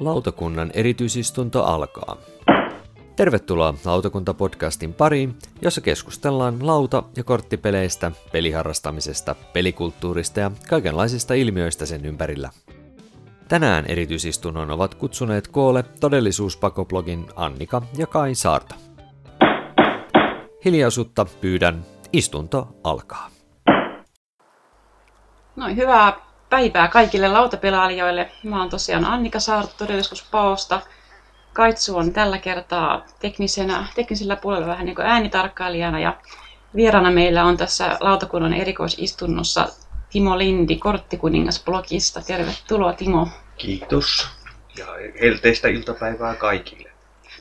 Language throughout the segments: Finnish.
Lautakunnan erityisistunto alkaa. Tervetuloa Lautakunta-podcastin pariin, jossa keskustellaan lauta- ja korttipeleistä, peliharrastamisesta, pelikulttuurista ja kaikenlaisista ilmiöistä sen ympärillä. Tänään erityisistunnon ovat kutsuneet koolle todellisuuspakoblogin Annika ja Kai Saarta. Hiljaisuutta pyydän, istunto alkaa. Noin, hyvää päivää kaikille lautapelailijoille. Mä oon tosiaan Annika Saarto todellisuuspaosta. Kaitsu on tällä kertaa teknisenä, teknisellä puolella vähän niin kuin äänitarkkailijana ja vieraana meillä on tässä lautakunnan erikoisistunnossa Timo Lindi Korttikuningas-blogista. Tervetuloa Timo. Kiitos. Ja helteistä iltapäivää kaikille.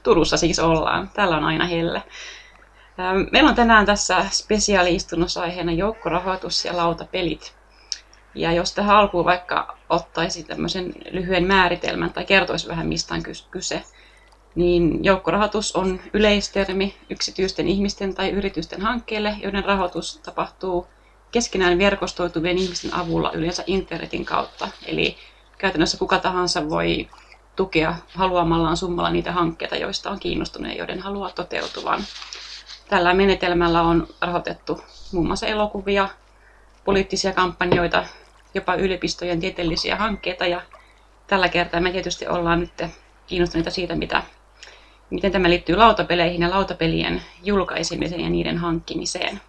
Turussa siis ollaan. Täällä on aina helle. Meillä on tänään tässä spesiaaliistunnossa aiheena joukkorahoitus ja lautapelit. Ja jos tähän alkuun vaikka ottaisi tämmöisen lyhyen määritelmän tai kertoisi vähän mistä on kyse, niin joukkorahoitus on yleistermi yksityisten ihmisten tai yritysten hankkeille, joiden rahoitus tapahtuu keskenään verkostoituvien ihmisten avulla yleensä internetin kautta. Eli käytännössä kuka tahansa voi tukea haluamallaan summalla niitä hankkeita, joista on kiinnostunut ja joiden haluaa toteutuvan. Tällä menetelmällä on rahoitettu muun muassa elokuvia, poliittisia kampanjoita, jopa yliopistojen tieteellisiä hankkeita ja tällä kertaa me tietysti ollaan nyt kiinnostuneita siitä, mitä, miten tämä liittyy lautapeleihin ja lautapelien julkaisemiseen ja niiden hankkimiseen.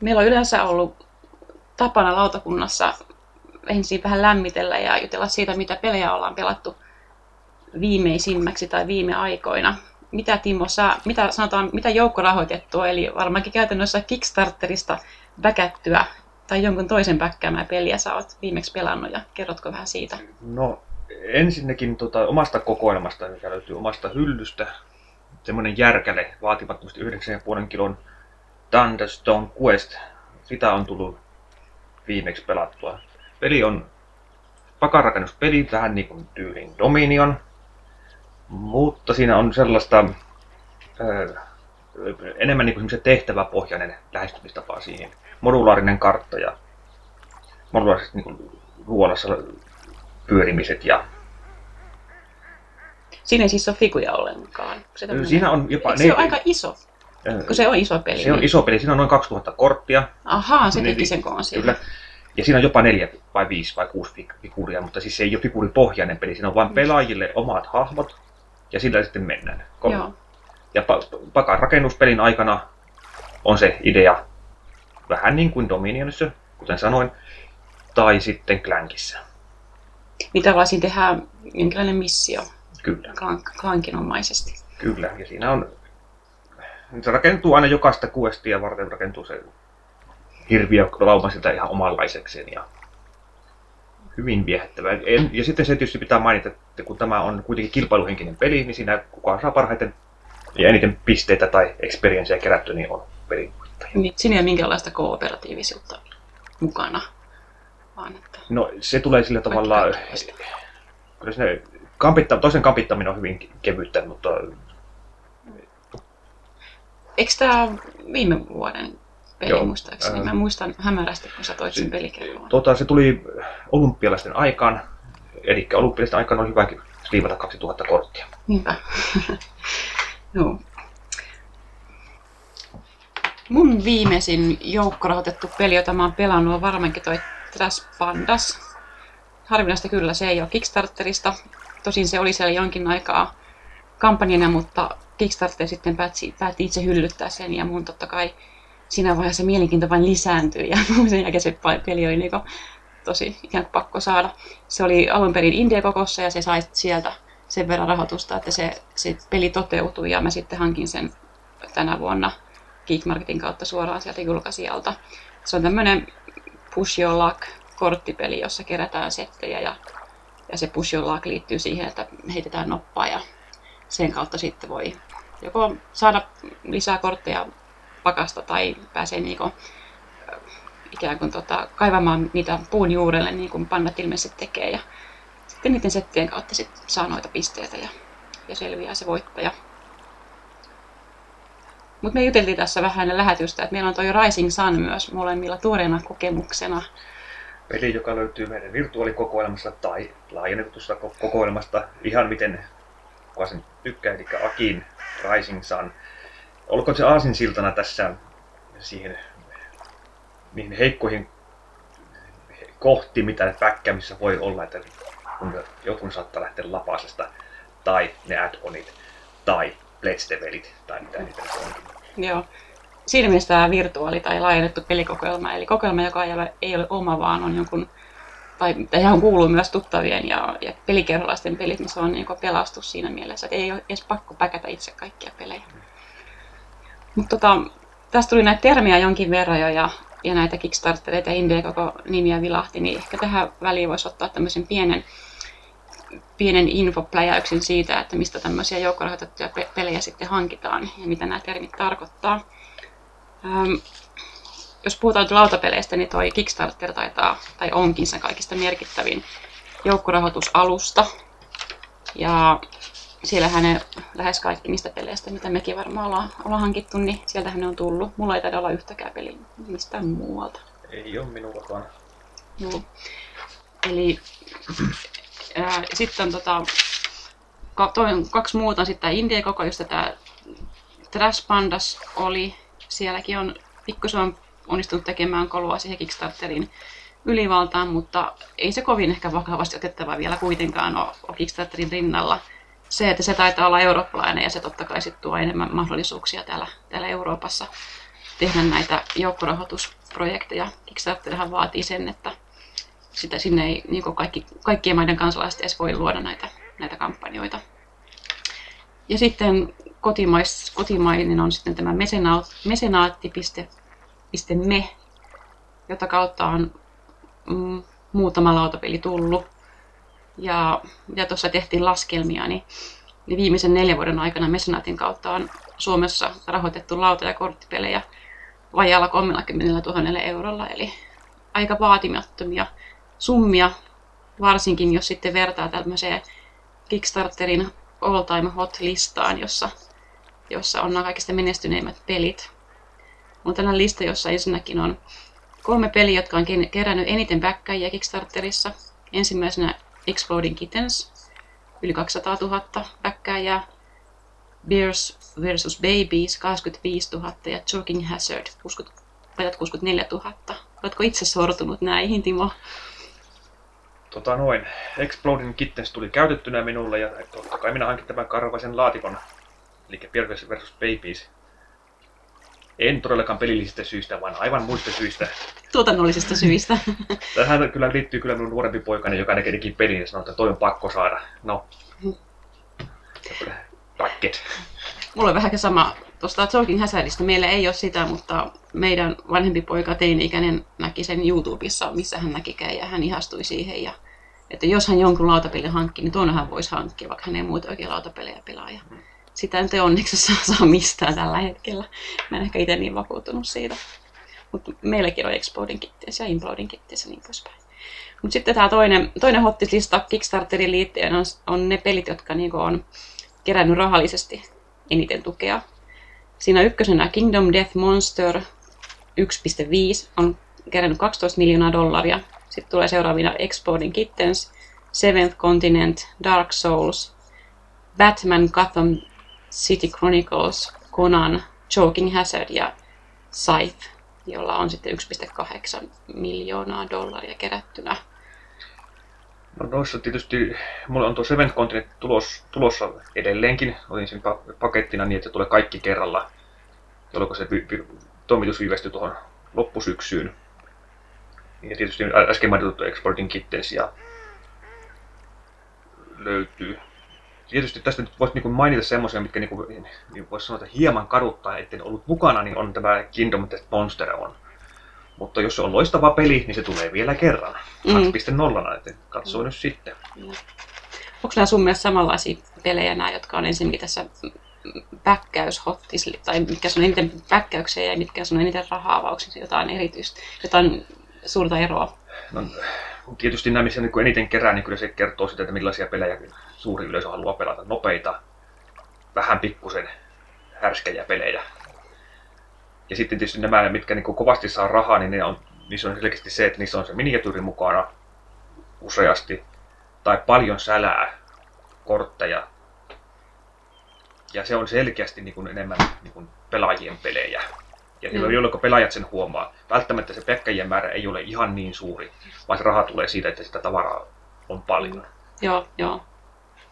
Meillä on yleensä ollut tapana lautakunnassa ensin vähän lämmitellä ja jutella siitä, mitä pelejä ollaan pelattu viimeisimmäksi tai viime aikoina. Mitä Timo, sä, mitä, sanotaan, mitä joukkorahoitettua, eli varmaankin käytännössä Kickstarterista väkättyä tai jonkun toisen päkkäämää peliä sä oot viimeksi pelannut ja kerrotko vähän siitä? No ensinnäkin tota, omasta kokoelmasta, mikä löytyy omasta hyllystä, semmoinen järkäle vaatimattomasti 9,5 kilon Thunderstone Quest. Sitä on tullut viimeksi pelattua. Peli on pakarakennuspeli, vähän niin kuin tyylin Dominion, mutta siinä on sellaista äh, enemmän niin kuin tehtäväpohjainen lähestymistapa siihen. Modulaarinen kartta ja modulaariset niin luolassa pyörimiset ja Siinä ei siis ole figuja ollenkaan. Se tämmönen... Siinä on jopa... Eikö se ne... on aika iso? Kun se on iso peli. Se on iso peli. Siinä on noin 2000 korttia. Ahaa, se teki sen koon Kyllä. Ja siinä on jopa neljä vai viisi vai kuusi figuria, mutta siis se ei ole figuripohjainen peli. Siinä on vain pelaajille omat hahmot ja sillä sitten mennään. Joo. Ja pakan rakennuspelin aikana on se idea vähän niin kuin Dominionissa, kuten sanoin, tai sitten Clankissa. Niin tavallaan tehdään jonkinlainen missio. Kyllä. Klankinomaisesti. Kyllä, ja siinä on... Se rakentuu aina jokaista kuestia varten rakentuu se hirviö lauma sitä ihan omanlaisekseen ja hyvin viehättävä. Ja sitten se tietysti pitää mainita, että kun tämä on kuitenkin kilpailuhenkinen peli, niin siinä kukaan saa parhaiten ja eniten pisteitä tai experiencea kerätty, niin on pelin Niin, siinä ei ole minkäänlaista kooperatiivisuutta mukana. Vaan että no se tulee sillä tavalla, kyllä sinne kampitta, toisen kampittaminen on hyvin kevyttä, mutta... Eikö tämä viime vuoden peli Joo, muistaakseni? Ää... Mä muistan hämärästi, kun sä toit sen pelikelloon. Tota, se tuli olympialaisten aikaan, eli olympialaisten aikaan oli hyväkin liivata 2000 korttia. Niinpä. Joo. Mun viimeisin joukkorahoitettu peli, jota mä oon pelannut, on varmaankin toi Trash Pandas. Harvinaista kyllä, se ei ole Kickstarterista. Tosin se oli siellä jonkin aikaa kampanjana, mutta Kickstarter sitten päätti, päätti itse hyllyttää sen ja mun totta kai siinä vaiheessa mielenkiinto vain lisääntyi ja sen jälkeen se peli oli niin tosi ikään kuin pakko saada. Se oli alun perin India-kokossa ja se sai sieltä sen verran rahoitusta, että se, se peli toteutui ja mä sitten hankin sen tänä vuonna Geekmarketin kautta suoraan sieltä julkaisijalta. Se on tämmöinen push your luck korttipeli, jossa kerätään settejä ja, ja se push your luck liittyy siihen, että heitetään noppaa ja sen kautta sitten voi joko saada lisää kortteja pakasta tai pääsee niinku, ikään kuin tota, kaivamaan niitä puun juurelle, niin kuin pannat ilmeisesti tekee. Ja sitten niiden settien kautta sit saa noita pisteitä ja, ja selviää se voittaja. Mutta me juteltiin tässä vähän ennen lähetystä, että meillä on toi Rising Sun myös molemmilla tuoreena kokemuksena. Peli, joka löytyy meidän virtuaalikokoelmasta tai laajennetusta kokoelmasta, ihan miten kuka sen tykkää, eli Akin Rising Sun. Olkoon se aasinsiltana tässä siihen niihin heikkoihin kohti, mitä päkkämissä voi olla, että kun jotkut saattaa lähteä lapasesta, tai ne add-onit, tai pledge tai mitä niitä onkin. Joo. Siinä mielessä tämä virtuaali tai laajennettu pelikokoelma, eli kokoelma, joka ei ole, ei ole oma, vaan on jonkun, tai tähän kuuluu myös tuttavien ja, ja pelikerrolaisten pelit, niin se on niin pelastus siinä mielessä, että ei ole edes pakko päkätä itse kaikkia pelejä. Mutta tota, tästä tuli näitä termiä jonkin verran jo, ja, ja näitä Kickstartereita Indie koko nimiä vilahti, niin ehkä tähän väliin voisi ottaa tämmöisen pienen pienen infopläjäyksen siitä, että mistä tämmöisiä joukkorahoitettuja pelejä sitten hankitaan ja mitä nämä termit tarkoittaa. Ähm, jos puhutaan lautapeleistä, niin toi Kickstarter taitaa, tai onkin se kaikista merkittävin joukkorahoitusalusta. Ja siellähän ne lähes kaikki niistä peleistä, mitä mekin varmaan ollaan, ollaan hankittu, niin sieltähän ne on tullut. Mulla ei taida olla yhtäkään peliä mistään muualta. Ei ole minullakaan. Joo. Eli sitten on tota, toinen, kaksi muuta sitten Indie koko, josta tämä Trash Pandas oli. Sielläkin on pikkusen on onnistunut tekemään kolua siihen Kickstarterin ylivaltaan, mutta ei se kovin ehkä vakavasti otettava vielä kuitenkaan ole Kickstarterin rinnalla. Se, että se taitaa olla eurooppalainen ja se totta kai sit tuo enemmän mahdollisuuksia täällä, täällä Euroopassa tehdä näitä joukkorahoitusprojekteja. Kickstarterhan vaatii sen, että sitä sinne ei niin kaikki, kaikkien maiden kansalaiset edes voi luoda näitä, näitä kampanjoita. Ja sitten kotimais, kotimainen on sitten tämä mesenaatti.me, jota kautta on mm, muutama lautapeli tullut. Ja, ja tuossa tehtiin laskelmia, niin, niin viimeisen neljän vuoden aikana mesenaatin kautta on Suomessa rahoitettu lauta- ja korttipelejä vajalla 30 000 eurolla, eli aika vaatimattomia summia, varsinkin jos sitten vertaa tämmöiseen Kickstarterin all time hot listaan, jossa, jossa on nämä kaikista menestyneimmät pelit. On tällainen lista, jossa ensinnäkin on kolme peliä, jotka on kerännyt eniten backkajia Kickstarterissa. Ensimmäisenä Exploding Kittens, yli 200 000 backkajaa. Bears vs. Babies, 85 000 ja Choking Hazard, 64 000. Oletko itse sortunut näihin, Timo? tota noin, Exploding Kittens tuli käytettynä minulle ja totta kai minä hankin tämän karvaisen laatikon, eli Bears vs. Babies. En todellakaan pelillisistä syistä, vaan aivan muista syistä. Tuotannollisista syistä. Tähän kyllä liittyy kyllä minun nuorempi poikani, joka näkee pelin ja sanoo, että toi on pakko saada. No. Packet. Mulla on vähän sama tuosta Talking Hazardista. Meillä ei ole sitä, mutta meidän vanhempi poika teini-ikäinen näki sen YouTubessa, missä hän näkikään ja hän ihastui siihen. Ja, että jos hän jonkun lautapelin hankki, niin tuonne hän voisi hankkia, vaikka hän ei muuta oikein lautapelejä pelaa. Ja sitä nyt ei onneksi saa, saa mistään tällä hetkellä. Mä en ehkä itse niin vakuuttunut siitä. Mutta meilläkin on Exploding Kittens ja Imploding Kittens ja niin poispäin. Mutta sitten tämä toinen, toinen hottislista Kickstarterin liittyen on, on ne pelit, jotka niinku on kerännyt rahallisesti eniten tukea. Siinä ykkösenä Kingdom Death Monster 1.5 on kerännyt 12 miljoonaa dollaria. Sitten tulee seuraavina Exploding Kittens, Seventh Continent, Dark Souls, Batman Gotham City Chronicles, Conan, Choking Hazard ja Scythe, jolla on sitten 1,8 miljoonaa dollaria kerättynä. No noissa tietysti, mulla on tuo Seventh Continent tulos, tulossa edelleenkin. Otin sen pakettina niin, että se tulee kaikki kerralla, jolloin se toimitus viivästyi tuohon loppusyksyyn. Ja tietysti äsken mainittu Exporting Kittens ja löytyy. Tietysti tästä nyt voisi niinku mainita semmoisia, mitkä niinku, niin voisi sanoa, että hieman kaduttaa, etten ollut mukana, niin on tämä Kingdom Death Monster on mutta jos se on loistava peli, niin se tulee vielä kerran. Mm. 2.0, että katsoo mm. nyt sitten. Mm. Onko nämä sun mielestä samanlaisia pelejä nämä, jotka on ensinnäkin tässä päkkäyshottis, tai mitkä on eniten päkkäyksiä ja mitkä on eniten raha-avauksia, jotain erityistä, jotain suurta eroa? No, tietysti nämä, missä niin eniten kerää, niin kyllä se kertoo sitä, että millaisia pelejä suuri yleisö haluaa pelata. Nopeita, vähän pikkusen härskejä pelejä. Ja sitten tietysti nämä, mitkä niin kovasti saa rahaa, niin ne on, niissä on selkeästi se, että niissä on se miniatyyri mukana useasti. Tai paljon sälää, kortteja. Ja se on selkeästi niin kuin enemmän niin kuin pelaajien pelejä. Ja silloin, mm. jolloin pelaajat sen huomaa. Välttämättä se pekkäjien määrä ei ole ihan niin suuri, vaan se raha tulee siitä, että sitä tavaraa on paljon. Joo, joo.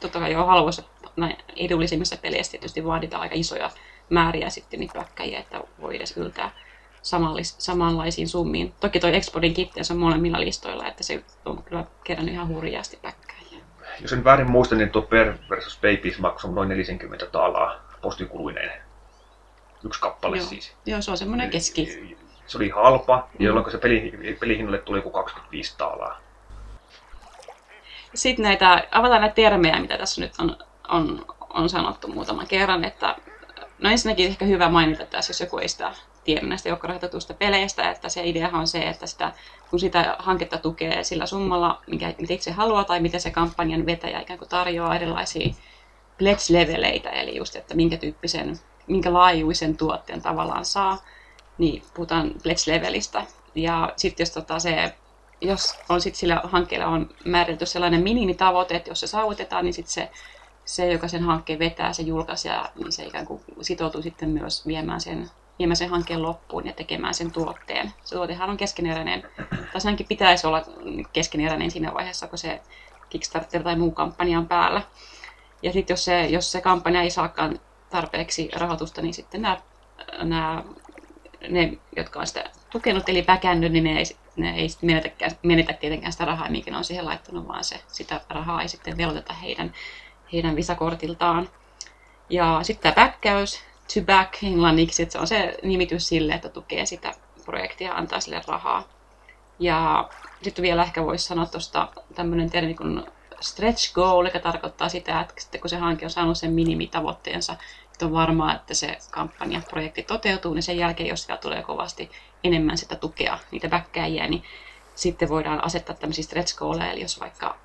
Totta kai joo, halvoissa näin edullisimmissa peleissä tietysti vaaditaan aika isoja määriä sitten niitä päkkäjiä, että voi edes yltää samallis, samanlaisiin summiin. Toki toi Expodin kitteys on molemmilla listoilla, että se on kyllä kerännyt ihan hurjasti päkkäjiä. Jos en väärin muista, niin tuo Per versus Babies maksoi noin 40 taalaa postikuluineen. Yksi kappale joo. siis. Joo, se on semmoinen keski. Se oli halpa, mm. jolloin se peli, pelihinnalle tuli joku 25 taalaa. Sitten näitä, avataan näitä termejä, mitä tässä nyt on, on, on sanottu muutaman kerran, että No ensinnäkin ehkä hyvä mainita tässä, jos joku ei sitä tiedä näistä joukkorahoitetusta peleistä, että se ideahan on se, että sitä, kun sitä hanketta tukee sillä summalla, mikä, mitä itse haluaa, tai miten se kampanjan vetäjä ikään kuin tarjoaa erilaisia pledge-leveleitä, eli just, että minkä tyyppisen, minkä laajuisen tuotteen tavallaan saa, niin puhutaan pledge-levelistä. Ja sitten jos tota se jos on sit sillä hankkeella on määritelty sellainen minimitavoite, että jos se saavutetaan, niin sitten se se, joka sen hankkeen vetää, se julkaisija, niin se ikään kuin sitoutuu sitten myös viemään sen, viemään sen hankkeen loppuun ja tekemään sen tuotteen. Se tuotehan on keskeneräinen, tai senkin pitäisi olla keskeneräinen siinä vaiheessa, kun se Kickstarter tai muu kampanja on päällä. Ja sitten jos se, jos se kampanja ei saakaan tarpeeksi rahoitusta, niin sitten nämä, nämä ne, jotka on sitä tukenut, eli päkännyt, niin ne ei, ne ei menetä, menetä tietenkään sitä rahaa, mikä ne on siihen laittanut, vaan se, sitä rahaa ei sitten veloteta heidän heidän visakortiltaan. Ja sitten tämä backkäys, to back englanniksi, että se on se nimitys sille, että tukee sitä projektia antaa sille rahaa. Ja sitten vielä ehkä voisi sanoa tuosta tämmöinen termi kuin stretch goal, joka tarkoittaa sitä, että sitten kun se hanke on saanut sen minimitavoitteensa, että on varmaa, että se kampanja, projekti toteutuu, niin sen jälkeen, jos siellä tulee kovasti enemmän sitä tukea, niitä backkääjiä, niin sitten voidaan asettaa tämmöisiä stretch goaleja, eli jos vaikka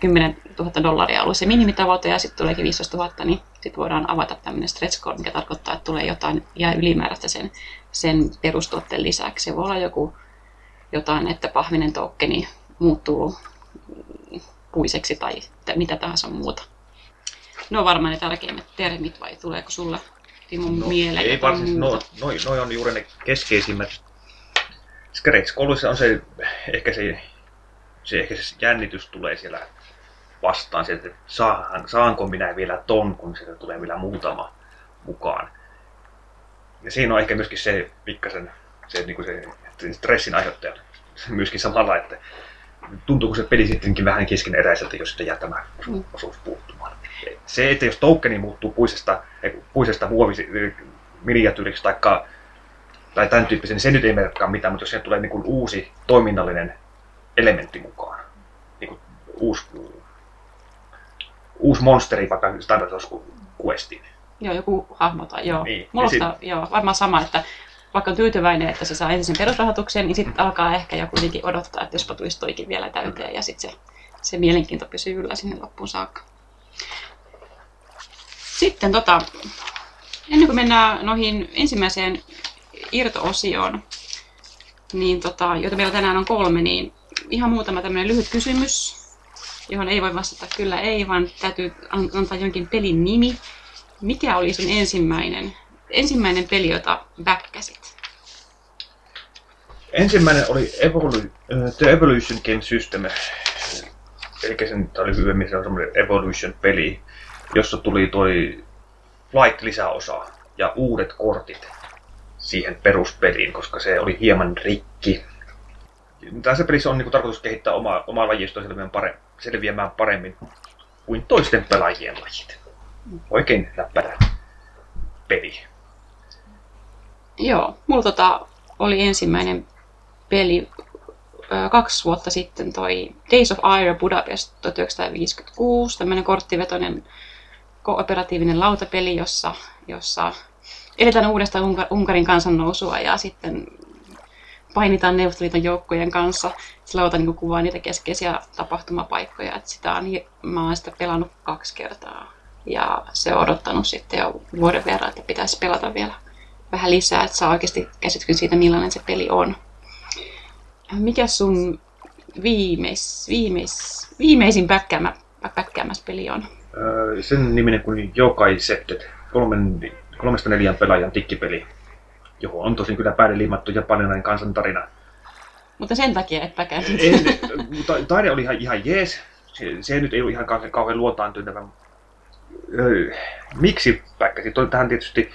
10 000 dollaria ollut se minimitavoite ja sitten tuleekin 15 000, niin sitten voidaan avata tämmöinen stretch goal, mikä tarkoittaa, että tulee jotain ja ylimääräistä sen, sen perustuotteen lisäksi. Se voi olla joku jotain, että pahvinen tokeni muuttuu puiseksi tai mitä tahansa muuta. Ne on varmaan ne tärkeimmät termit vai tuleeko sulla Timo no, mieleen? Ei varsinaisesti, no, noi, noi on juuri ne keskeisimmät. Stretch on se, ehkä se se ehkä se jännitys tulee siellä vastaan, sieltä, että saan, saanko minä vielä ton, kun sieltä tulee vielä muutama mukaan. Ja siinä on ehkä myöskin se pikkasen se, niin kuin se, se stressin aiheuttaja myöskin samalla, että tuntuuko se peli sittenkin vähän keskeneräiseltä, jos sitä jää tämä mm. osuus puuttumaan. Se, että jos tokeni muuttuu puisesta, puisesta muovisi, miniatyyriksi tai, tai tämän tyyppisen, niin se nyt ei merkkaa mitään, mutta jos siihen tulee niin kuin uusi toiminnallinen elementti mukaan. Niin kuin uusi, uusi monsteri vaikka Standard Questin. Joo, joku hahmo tai joo. Niin. Mulla sit... joo, varmaan sama, että vaikka on tyytyväinen, että se saa ensin sen perusrahoituksen, niin sitten mm. alkaa ehkä jo kuitenkin odottaa, että jospa tulisi toikin vielä täyteen ja sitten se, se mielenkiinto pysyy yllä sinne loppuun saakka. Sitten tota, ennen kuin mennään noihin ensimmäiseen irto-osioon, niin tota, joita meillä tänään on kolme, niin ihan muutama tämmöinen lyhyt kysymys, johon ei voi vastata kyllä ei, vaan täytyy antaa jonkin pelin nimi. Mikä oli sun ensimmäinen, ensimmäinen peli, jota backkäsit? Ensimmäinen oli Evolu- The Evolution Game System. Eli sen oli hyvemmin se on semmoinen Evolution-peli, jossa tuli toi Flight-lisäosa ja uudet kortit siihen peruspeliin, koska se oli hieman rikki tässä pelissä on niin tarkoitus kehittää oma, omaa lajistoa selviämään, pare, selviämään paremmin kuin toisten pelaajien lajit. Oikein läppärä peli. Joo, mulla tota oli ensimmäinen peli ö, kaksi vuotta sitten, toi Days of Ire Budapest 1956, tämmöinen korttivetoinen kooperatiivinen lautapeli, jossa, jossa eletään uudestaan Unkarin kansannousua ja sitten painitaan Neuvostoliiton joukkojen kanssa. Se lauta niin kuvaa niitä keskeisiä tapahtumapaikkoja. Että sitä on, mä oon sitä pelannut kaksi kertaa. Ja se on odottanut sitten jo vuoden verran, että pitäisi pelata vielä vähän lisää, että saa oikeasti käsityksen siitä, millainen se peli on. Mikä sun viimeis, viimeis, viimeisin päkkäämä, peli on? Sen niminen kuin Jokai Septet, kolmen, kolmesta neljän pelaajan tikkipeli, johon on tosin kyllä päälle liimattu japanilainen kansantarina. Mutta sen takia et päkäsit. Taide oli ihan, ihan jees. Se, se nyt ei ole ihan kauhean, kauhean luotaan tyyntävä. Öö, miksi päkkäsit? Tähän tietysti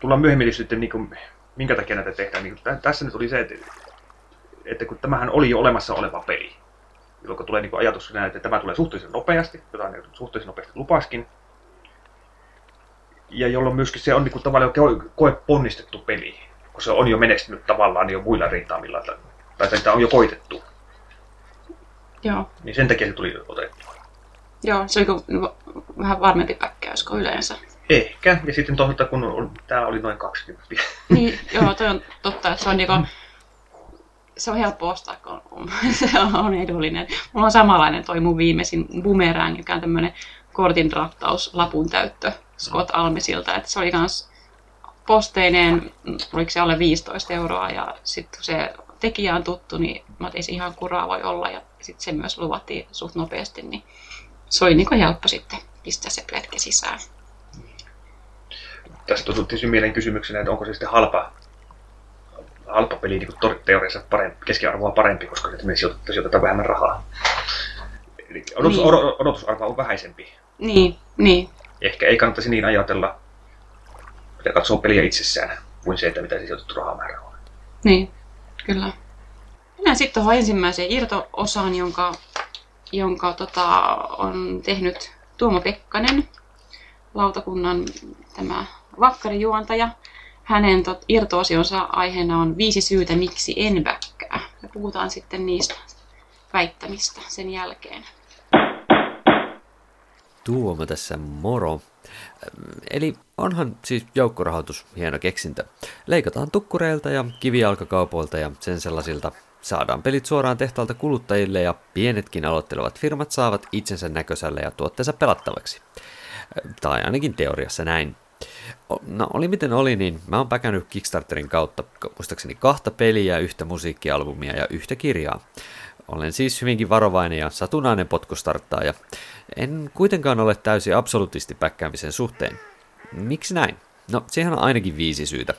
tullaan myöhemmin sitten, niin kuin, minkä takia näitä tehdään. Niin, tässä nyt oli se, että, että kun tämähän oli jo olemassa oleva peli, jolloin tulee niin ajatus että tämä tulee suhteellisen nopeasti, jota niin suhteellisen nopeasti lupaskin, ja jolloin myöskin se on niin kuin, tavallaan jo koe ponnistettu peli, kun se on jo menestynyt tavallaan jo muilla rintamilla, tai sitä on jo koitettu. Joo. Niin sen takia se tuli otettua. Joo, se oli vähän varmempi päkkäys kuin yleensä. Ehkä, ja sitten toisaalta kun tämä oli noin 20. Niin, joo, toi on totta, että se on niinku, se on helppo ostaa, kun se on edullinen. Mulla on samanlainen toi mun viimeisin Boomerang, joka on tämmönen kortin rattaus lapun täyttö Scott Almesilta, että se oli kans posteinen, oliko se alle 15 euroa ja sitten se tekijä on tuttu, niin mä ei se ihan kuraa voi olla ja sitten se myös luvattiin suht nopeasti, niin se oli niin helppo sitten pistää se pletke sisään. Tästä tuli tietysti mieleen kysymyksenä, että onko se sitten halpa, halpa peli niin teoriassa parempi, keskiarvoa parempi, koska sitten me sijoitetaan vähemmän rahaa. Eli odotus, niin. odotusarvo on vähäisempi. Niin, niin. Ehkä ei kannattaisi niin ajatella, että katsoo peliä itsessään, kuin se, että mitä se sijoitettu rahamäärä on. Niin, kyllä. Mennään sitten tuohon ensimmäiseen irto-osaan, jonka, jonka tota, on tehnyt Tuomo Pekkanen, lautakunnan tämä vakkarijuontaja. Hänen tot, irtoosionsa aiheena on viisi syytä, miksi en väkkää. Me puhutaan sitten niistä väittämistä sen jälkeen. Tuomo tässä moro. Eli onhan siis joukkorahoitus hieno keksintö. Leikataan tukkureilta ja kivijalkakaupoilta ja sen sellaisilta saadaan pelit suoraan tehtaalta kuluttajille ja pienetkin aloittelevat firmat saavat itsensä näköiselle ja tuotteensa pelattavaksi. Tai ainakin teoriassa näin. No oli miten oli, niin mä oon päkännyt Kickstarterin kautta muistaakseni kahta peliä, yhtä musiikkialbumia ja yhtä kirjaa. Olen siis hyvinkin varovainen ja satunnainen potkustarttaaja. En kuitenkaan ole täysin absolutisti päkkäämisen suhteen. Miksi näin? No, siihen on ainakin viisi syytä.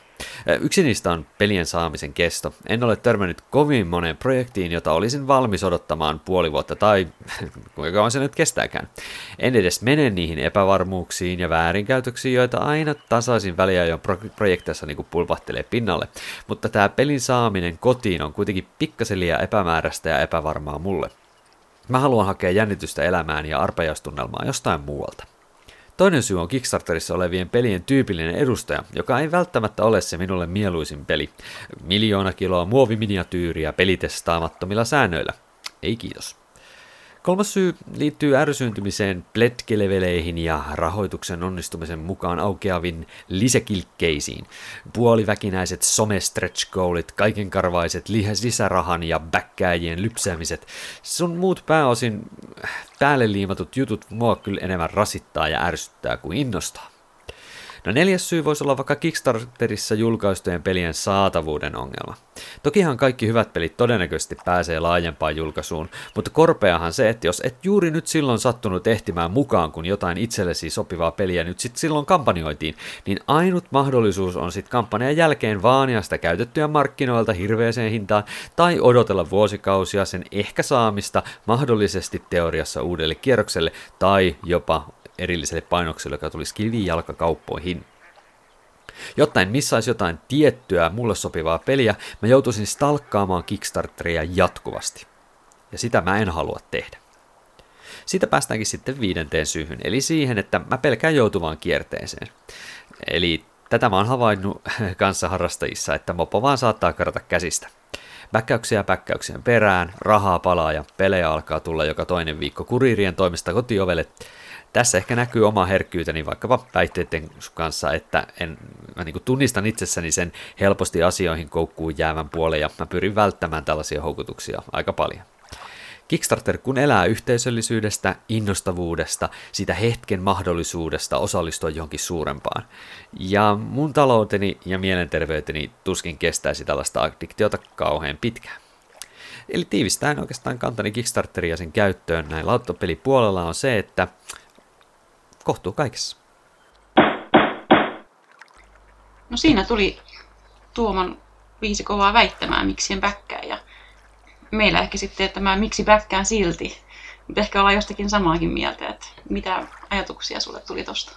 Yksi niistä on pelien saamisen kesto. En ole törmännyt kovin moneen projektiin, jota olisin valmis odottamaan puoli vuotta tai kuinka kauan se nyt kestääkään. En edes mene niihin epävarmuuksiin ja väärinkäytöksiin, joita aina tasaisin väliajoin pro- projekteissa niin pulpahtelee pinnalle. Mutta tämä pelin saaminen kotiin on kuitenkin pikkasen liian epämääräistä ja epävarmaa mulle. Mä haluan hakea jännitystä elämään ja arpajaistunnelmaa jostain muualta. Toinen syy on Kickstarterissa olevien pelien tyypillinen edustaja, joka ei välttämättä ole se minulle mieluisin peli. Miljoona kiloa muoviminiatyyriä pelitestaamattomilla säännöillä. Ei kiitos. Kolmas syy liittyy ärsyyntymiseen pletkeleveleihin ja rahoituksen onnistumisen mukaan aukeavin lisäkilkkeisiin. Puoliväkinäiset some-stretch goalit, kaikenkarvaiset lisärahan ja bäkkääjien lypsäämiset. Sun muut pääosin päälle liimatut jutut mua kyllä enemmän rasittaa ja ärsyttää kuin innostaa. No neljäs syy voisi olla vaikka Kickstarterissa julkaistujen pelien saatavuuden ongelma. Tokihan kaikki hyvät pelit todennäköisesti pääsee laajempaan julkaisuun, mutta korpeahan se, että jos et juuri nyt silloin sattunut ehtimään mukaan, kun jotain itsellesi sopivaa peliä nyt sit silloin kampanjoitiin, niin ainut mahdollisuus on sit kampanjan jälkeen vaania sitä käytettyä markkinoilta hirveäseen hintaan tai odotella vuosikausia sen ehkä saamista mahdollisesti teoriassa uudelle kierrokselle tai jopa erilliselle painokselle, joka tulisi kivijalkakauppoihin. Jotta en missaisi jotain tiettyä mulle sopivaa peliä, mä joutuisin stalkkaamaan Kickstarteria jatkuvasti. Ja sitä mä en halua tehdä. Siitä päästäänkin sitten viidenteen syyhyn, eli siihen, että mä pelkään joutuvaan kierteeseen. Eli tätä mä oon havainnut kanssa harrastajissa, että mopo vaan saattaa karata käsistä. Päkkäyksiä päkkäyksien perään, rahaa palaa ja pelejä alkaa tulla joka toinen viikko kuriirien toimesta kotiovelle, tässä ehkä näkyy oma herkkyyteni vaikkapa väitteiden kanssa, että en, mä niin tunnistan itsessäni sen helposti asioihin koukkuun jäävän puolen ja mä pyrin välttämään tällaisia houkutuksia aika paljon. Kickstarter kun elää yhteisöllisyydestä, innostavuudesta, sitä hetken mahdollisuudesta osallistua johonkin suurempaan. Ja mun talouteni ja mielenterveyteni tuskin kestäisi tällaista addiktiota kauhean pitkään. Eli tiivistäen oikeastaan kantani Kickstarteria ja sen käyttöön näin lauttapelipuolella on se, että kohtuu kaikessa. No siinä tuli Tuoman viisi kovaa väittämää, miksi en bäkkää. Ja meillä ehkä sitten tämä miksi bäkkään silti. Mutta ehkä ollaan jostakin samaakin mieltä, että mitä ajatuksia sulle tuli tosta?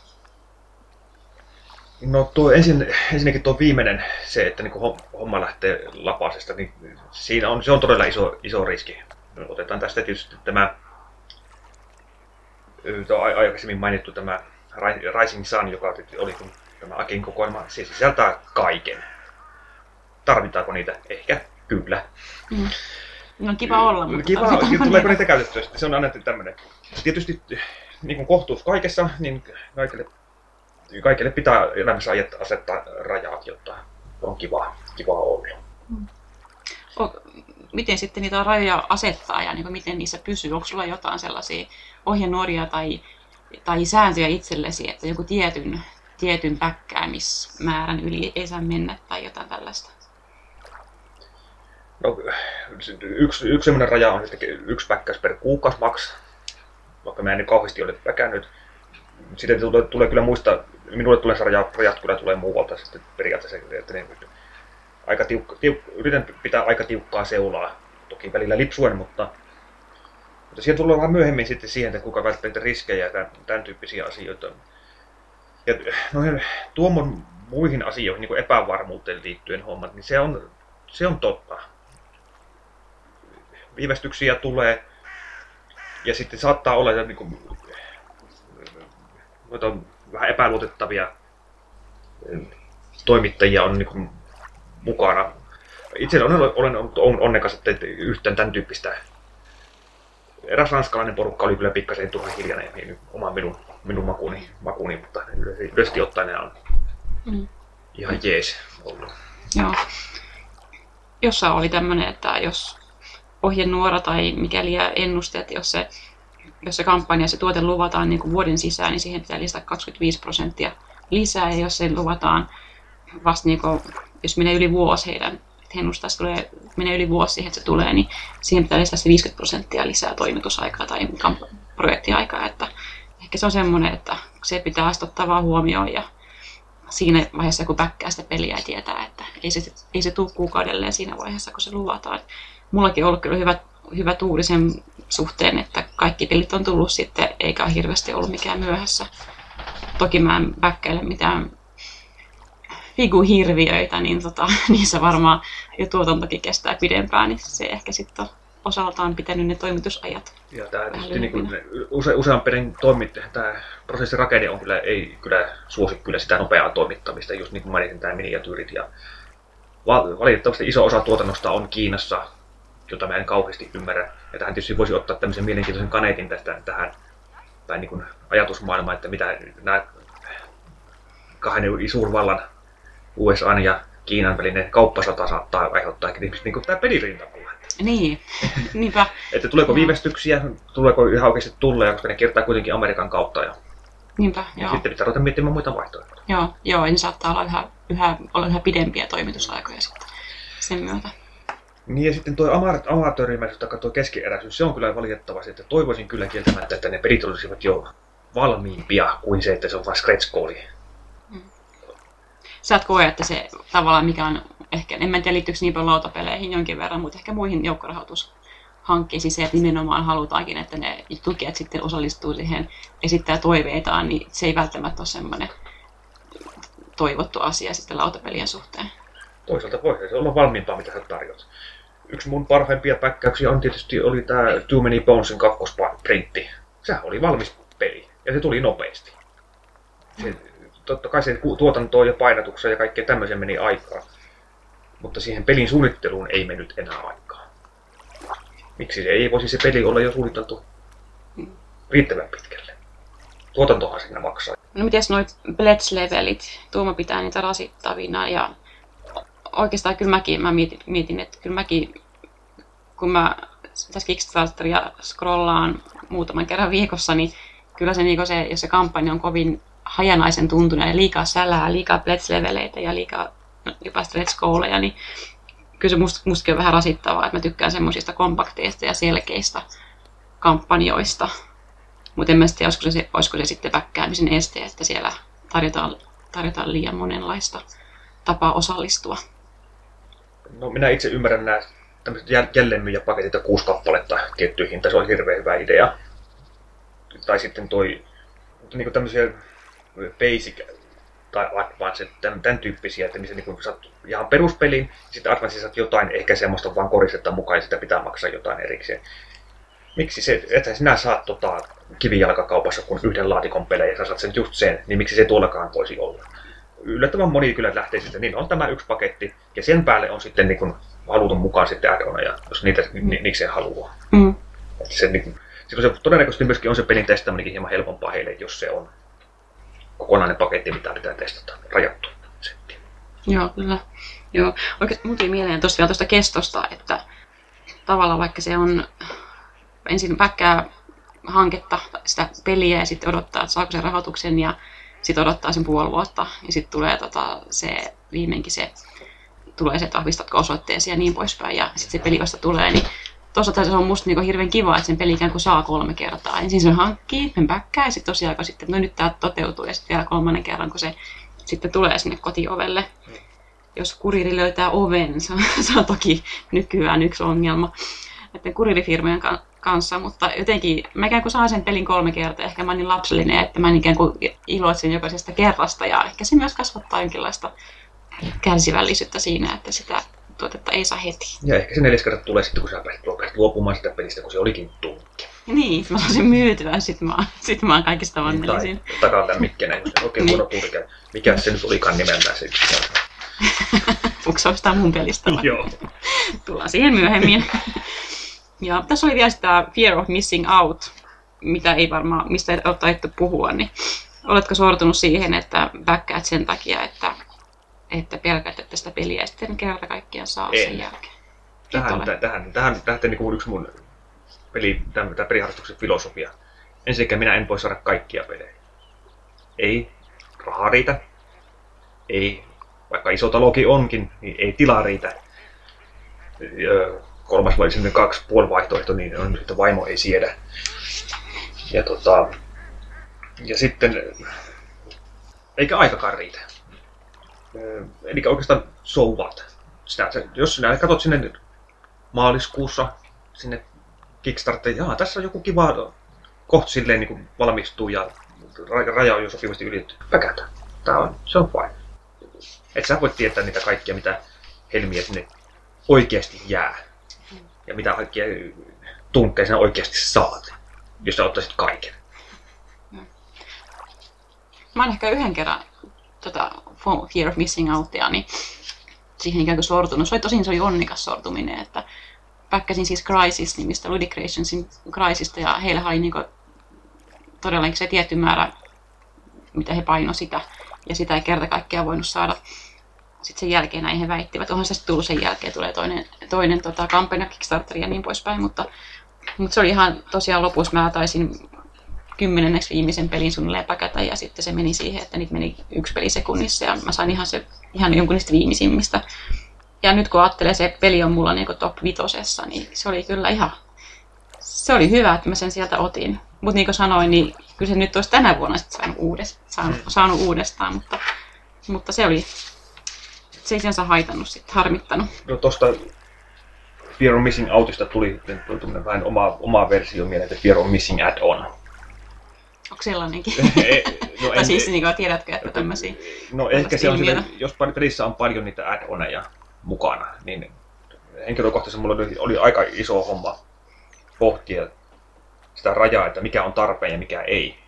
No tuo ensin, ensinnäkin tuo viimeinen, se, että niin homma lähtee lapasesta, niin siinä on, se on todella iso, iso riski. Otetaan tästä tietysti tämä aikaisemmin mainittu tämä Rising Sun, joka oli tämä Akin kokoelma, se sisältää kaiken. Tarvitaanko niitä? Ehkä, kyllä. Mm. No kiva olla, mutta kiva, tuleeko niitä käytettyä? Se on annettu tämmöinen. Tietysti niin kuin kohtuus kaikessa, niin kaikille, kaikille pitää elämässä asettaa rajat, jotta on kiva, kiva olla. Mm. Miten sitten niitä rajoja asettaa ja niin miten niissä pysyy? Onko sulla jotain sellaisia ohjenuoria tai, tai sääntöjä itsellesi, että joku tietyn, tietyn päkkäämismäärän yli ei saa mennä tai jotain tällaista? No, yksi, yksi sellainen raja on sitten yksi päkkäys per kuukausi maks, vaikka mä en nyt kauheasti ole päkännyt. Sitten tulee, tulee kyllä muista, minulle tulee rajat, rajat kyllä tulee muualta sitten periaatteessa, että ne, aika tiukka, tiuk, yritän pitää aika tiukkaa seulaa, toki välillä lipsuen, mutta, mutta siihen tulee vähän myöhemmin sitten siihen, että kuinka välttämättä riskejä ja tämän, tämän tyyppisiä asioita. Ja noihin tuomon muihin asioihin, niin kuin epävarmuuteen liittyen hommat, niin se on, se on totta viivästyksiä tulee. Ja sitten saattaa olla että niin kuin, on vähän epäluotettavia toimittajia on niin kuin, mukana. Itse olen, olen ollut onnekas, että yhtään tämän tyyppistä eräs ranskalainen porukka oli kyllä pikkasen turhan hiljainen niin oma minun, minun makuni, makuni mutta yleisesti ottaen on mm. ihan jees ollut. Joo. Jossa oli tämmöinen, että jos ohjenuora tai mikäli ennusteet, jos se, jos se kampanja, se tuote luvataan niin kuin vuoden sisään, niin siihen pitää lisätä 25 prosenttia lisää. Ja jos se luvataan vasta, niin kuin, jos menee yli vuosi heidän, että he ennustaa, että tulee, menee yli vuosi siihen, että se tulee, niin siihen pitää lisätä se 50 prosenttia lisää toimitusaikaa tai projektiaikaa. Että ehkä se on semmoinen, että se pitää ottaa vaan huomioon ja siinä vaiheessa, kun päkkää sitä peliä ja tietää, että ei se, ei se tule kuukaudelleen siinä vaiheessa, kun se luvataan mullakin on ollut kyllä hyvä, hyvä tuuri sen suhteen, että kaikki pelit on tullut sitten, eikä ole hirveästi ollut mikään myöhässä. Toki mä en mitään figuhirviöitä, niin tota, niissä varmaan jo tuotantokin kestää pidempään, niin se ehkä sitten on osaltaan pitänyt ne toimitusajat. Ja tämä tietysti niin kuin use, useampi toimittaja, tämä prosessirakenne on kyllä, ei kyllä suosi kyllä sitä nopeaa toimittamista, just niin kuin mainitsin tämä miniatyyrit ja valitettavasti iso osa tuotannosta on Kiinassa jota mä en kauheasti ymmärrä. Ja tähän tietysti voisi ottaa tämmöisen mielenkiintoisen kaneetin tästä tähän tai niin kuin ajatusmaailmaan, että mitä nämä kahden suurvallan USA ja Kiinan välinen kauppasota saattaa aiheuttaa esimerkiksi niin kuin tämä pelirintamalla. Niin, niinpä. että tuleeko viivästyksiä, tuleeko yhä oikeasti tulleja, koska ne kiertää kuitenkin Amerikan kautta. Ja, Niinpä, ja joo. sitten pitää ruveta miettimään muita vaihtoehtoja. Joo, joo, niin saattaa olla yhä, yhä, olla yhä pidempiä toimitusaikoja sitten sen myötä. Niin ja sitten tuo amatöörimäisyys tai tuo keskeeräisyys, se on kyllä valitettavasti, että toivoisin kyllä kieltämättä, että ne pelit olisivat jo valmiimpia kuin se, että se on vain scratch koodi. Sä et koe, että se tavallaan mikä on ehkä, en mä tiedä liittyykö niin paljon lautapeleihin jonkin verran, mutta ehkä muihin joukkorahoitushankkeisiin se, että nimenomaan halutaankin, että ne tukijat sitten osallistuu siihen, esittää toiveitaan, niin se ei välttämättä ole semmoinen toivottu asia sitten lautapelien suhteen. Toisaalta voi se olla valmiimpaa, mitä sä tarjot yksi mun parhaimpia päkkäyksiä on tietysti oli tämä Too Many Bonesin kakkosprintti. Sehän oli valmis peli ja se tuli nopeasti. Se, totta kai se tuotantoon ja painatukseen ja kaikkeen tämmöiseen meni aikaa. Mutta siihen pelin suunnitteluun ei mennyt enää aikaa. Miksi se ei voisi se peli olla jo suunniteltu riittävän pitkälle? Tuotantohan siinä maksaa. No mitäs noit Pledge-levelit? Tuoma pitää niitä rasittavina ja oikeastaan kyllä mäkin mä mietin, mietin, että kyllä mäkin, kun mä tässä Kickstarteria scrollaan muutaman kerran viikossa, niin kyllä se, niin se, jos se kampanja on kovin hajanaisen tuntunut ja liikaa sälää, liikaa pledge-leveleitä ja liikaa jopa stretch goaleja, niin kyllä se musta, mustakin on vähän rasittavaa, että mä tykkään semmoisista kompakteista ja selkeistä kampanjoista. Mutta en mä tiedä, olisiko se, olisiko se sitten väkkäämisen este, että siellä tarjotaan, tarjotaan liian monenlaista tapaa osallistua. No minä itse ymmärrän nämä tämmöiset jälleenmyyjäpaketit ja kuusi kappaletta tiettyyn hintaan, se on hirveän hyvä idea. Tai sitten toi, niin tämmöisiä basic tai advanced, tämän, tämän tyyppisiä, että missä niin saat ihan peruspeliin, sitten advanced saat jotain, ehkä semmoista vaan korisetta mukaan ja sitä pitää maksaa jotain erikseen. Miksi se, että sinä saat tota, kivijalkakaupassa kun yhden laatikon pelejä, sä saat sen just sen, niin miksi se tuollakaan voisi olla? Yllättävän moni kyllä lähtee sitten, niin on tämä yksi paketti, ja sen päälle on sitten niin kuin, halutun mukaan sitten add ja jos niitä mm. ni, niikseen haluaa. Mm. Että se, niin, silloin se todennäköisesti myöskin on se pelin testaaminenkin hieman helpompaa heille, jos se on kokonainen paketti, mitä pitää testata, rajattu setti. Joo, kyllä. Joo. Oikein tuli mieleen vielä tuosta kestosta, että tavallaan vaikka se on ensin päkkää hanketta, sitä peliä ja sitten odottaa, että saako se rahoituksen ja sitten odottaa sen puoli vuotta ja sitten tulee tota, se viimeinkin se tulee se, että vahvistatko osoitteesi ja niin poispäin ja sitten se peli vasta tulee, niin toisaalta se on musta niinku hirveän kiva, että sen peli ikään kuin saa kolme kertaa. Ensin se hankkii, sen päkkää ja sitten tosiaan sitten, no nyt tämä toteutuu ja sitten vielä kolmannen kerran, kun se sitten tulee sinne kotiovelle. Jos kuriri löytää oven, se on, se on toki nykyään yksi ongelma näiden kuririfirmojen kanssa, mutta jotenkin mä ikään kuin saan sen pelin kolme kertaa. Ehkä mä niin lapsellinen, että mä ikään kuin iloitsen jokaisesta kerrasta ja ehkä se myös kasvattaa jonkinlaista kärsivällisyyttä siinä, että sitä tuotetta ei saa heti. Ja ehkä se neljäs kerta tulee sitten, kun sä pääset luopumaan sitä pelistä, kun se olikin tunkki. Niin, mä saan sen myytyä, sit mä, sit mä oon kaikista onnellisin. Tai takaa tämän mikkinä, jos oikein niin. huono purkia. Mikä se nyt olikaan nimeltään se Fuksaustaa mun pelistä. Joo. Tullaan siihen myöhemmin. ja tässä oli vielä sitä Fear of Missing Out, mitä ei varmaan, mistä ei ole taidettu puhua, niin oletko sortunut siihen, että backaat sen takia, että että pelkät, että sitä peliä sitten kerta kaikkiaan saa en. sen jälkeen. Tähän, tähän, tähän, tähän lähtee niin yksi mun peli, tämä, tämä peliharrastuksen filosofia. Ensinnäkin minä en voi saada kaikkia pelejä. Ei rahaa riitä. Ei, vaikka iso talokin onkin, niin ei tilaa riitä. Kolmas oli sitten kaksi puoli vaihtoehto, niin on, että vaimo ei siedä. Ja, tota, ja sitten, eikä aikakaan riitä eli oikeastaan so what. Sitä, jos sinä katsot sinne maaliskuussa sinne Kickstarteriin, jaa, tässä on joku kiva kohta silleen niin kuin valmistuu ja raja on jo sopivasti ylitetty. Päkätä. Tää on, se on fine. Et sä voi tietää niitä kaikkia, mitä helmiä sinne oikeasti jää. Ja mitä kaikkia tunkkeja sinä oikeasti saat, jos sä ottaisit kaiken. Mä oon ehkä yhden kerran tota, Fear of Missing Outia, niin siihen ikään kuin sortunut. Se oli tosin se oli onnikas sortuminen, että päkkäsin siis Crisis-nimistä, Ludic Creationsin Crisista, ja heillä oli niin todellakin se tietty määrä, mitä he paino sitä, ja sitä ei kerta kaikkiaan voinut saada. Sitten sen jälkeen näin he väittivät, onhan se sitten tullut sen jälkeen, tulee toinen, toinen tota, kampanja Kickstarter ja niin poispäin, mutta, mutta se oli ihan tosiaan lopussa, mä taisin kymmenenneksi viimeisen pelin suunnilleen päkätä ja sitten se meni siihen, että niitä meni yksi peli sekunnissa ja mä sain ihan, se, ihan jonkun niistä viimeisimmistä. Ja nyt kun ajattelee, se peli on mulla niin top vitosessa, niin se oli kyllä ihan, se oli hyvä, että mä sen sieltä otin. Mutta niin kuin sanoin, niin kyllä se nyt olisi tänä vuonna sitten saanut, uudest, saanut, saanut uudestaan, mutta, mutta se oli, se ei sinänsä haitannut sitten, harmittanut. No tosta Fear Missing Outista tuli, tuli vähän oma, oma versio mieleen, että Fear Missing Add-on Onko sellainenkin? no, tai siis niin kuin, tiedätkö, että tämmöisiä No ehkä se on sille, jos pelissä on paljon niitä add-oneja mukana, niin henkilökohtaisesti mulla oli, oli aika iso homma pohtia sitä rajaa, että mikä on tarpeen ja mikä ei.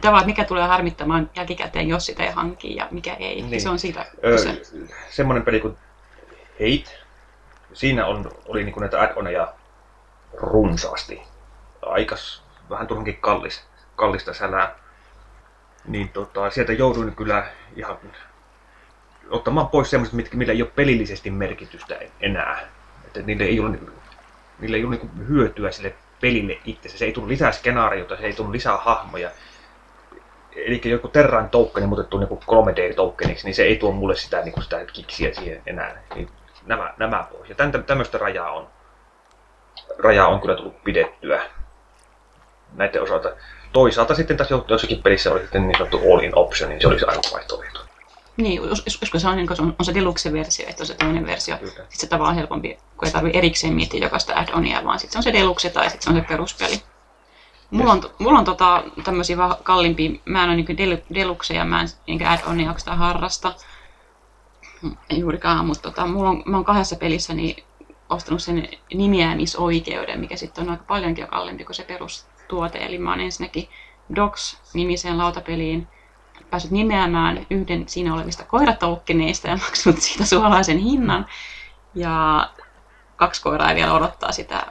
Tavallaan, mikä tulee harmittamaan jälkikäteen, jos sitä ei hankki ja mikä ei. Niin. Se on siitä kyse. semmoinen peli kuin Hate. Siinä on, oli niin näitä add-oneja runsaasti. Aikas vähän turhankin kallis, kallista sälää. Niin tota, sieltä jouduin kyllä ihan ottamaan pois semmoiset, mitkä, millä ei ole pelillisesti merkitystä enää. Että niille ei ole niillä ei ollut niin hyötyä sille pelille itse. Se ei tullut lisää skenaariota, se ei tullut lisää hahmoja. Eli joku Terran tokeni muutettu niin 3D tokeniksi, niin se ei tuo mulle sitä, niin kuin sitä kiksiä siihen enää. Niin nämä, nämä pois. Ja tämmöistä rajaa on, rajaa on kyllä tullut pidettyä näiden osalta. Toisaalta sitten taas jossakin pelissä oli sitten niin sanottu all-in option, niin se olisi aivan vaihtoehto. Niin, koska se on, niin on, on se deluxe-versio, että on se toinen versio. Kyllä. Sitten se tavallaan helpompi, kun ei tarvitse erikseen miettiä jokaista add-onia, vaan sitten se on se deluxe tai sitten se on se peruspeli. Mulla on, mulla on tota, tämmöisiä kalliimpia, mä en ole niin del, deluxeja, mä en enkä add-onia oikeastaan harrasta. Ei juurikaan, mutta tota, mulla on, mä oon kahdessa pelissä niin ostanut sen nimeämisoikeuden, mikä sitten on aika paljonkin jo kalliimpi kuin se perustuote. Eli mä oon ensinnäkin Dogs-nimiseen lautapeliin päässyt nimeämään yhden siinä olevista koiratoukkeneista ja maksanut siitä suolaisen hinnan. Ja kaksi koiraa vielä odottaa sitä,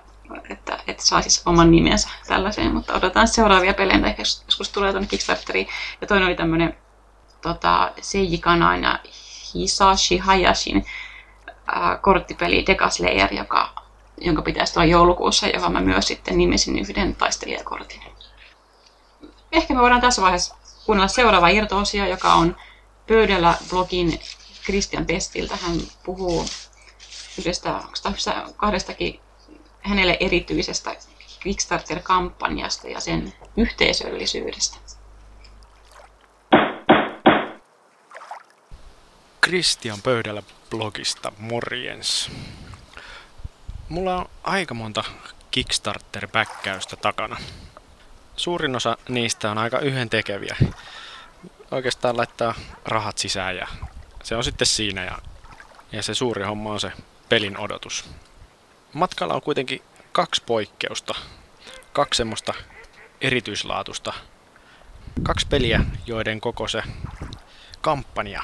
että, että saisi oman nimensä tällaiseen, mutta odotetaan seuraavia pelejä, ehkä joskus tulee tuonne Kickstarteriin. Ja toinen oli tämmöinen tota, Seiji Kanan ja Hisashi Hayashin ää, korttipeli Decaslayer, joka, jonka pitäisi tulla joulukuussa, johon mä myös sitten nimesin yhden taistelijakortin. Ehkä me voidaan tässä vaiheessa kuunnella seuraava irto-osia, joka on pöydällä blogin Christian Pestiltä. Hän puhuu yhdestä, kahdestakin hänelle erityisestä Kickstarter-kampanjasta ja sen yhteisöllisyydestä. Christian Pöydällä blogista, morjens. Mulla on aika monta Kickstarter-päkkäystä takana suurin osa niistä on aika yhdentekeviä. Oikeastaan laittaa rahat sisään ja se on sitten siinä ja, ja se suuri homma on se pelin odotus. Matkalla on kuitenkin kaksi poikkeusta, kaksi semmoista erityislaatusta, kaksi peliä, joiden koko se kampanja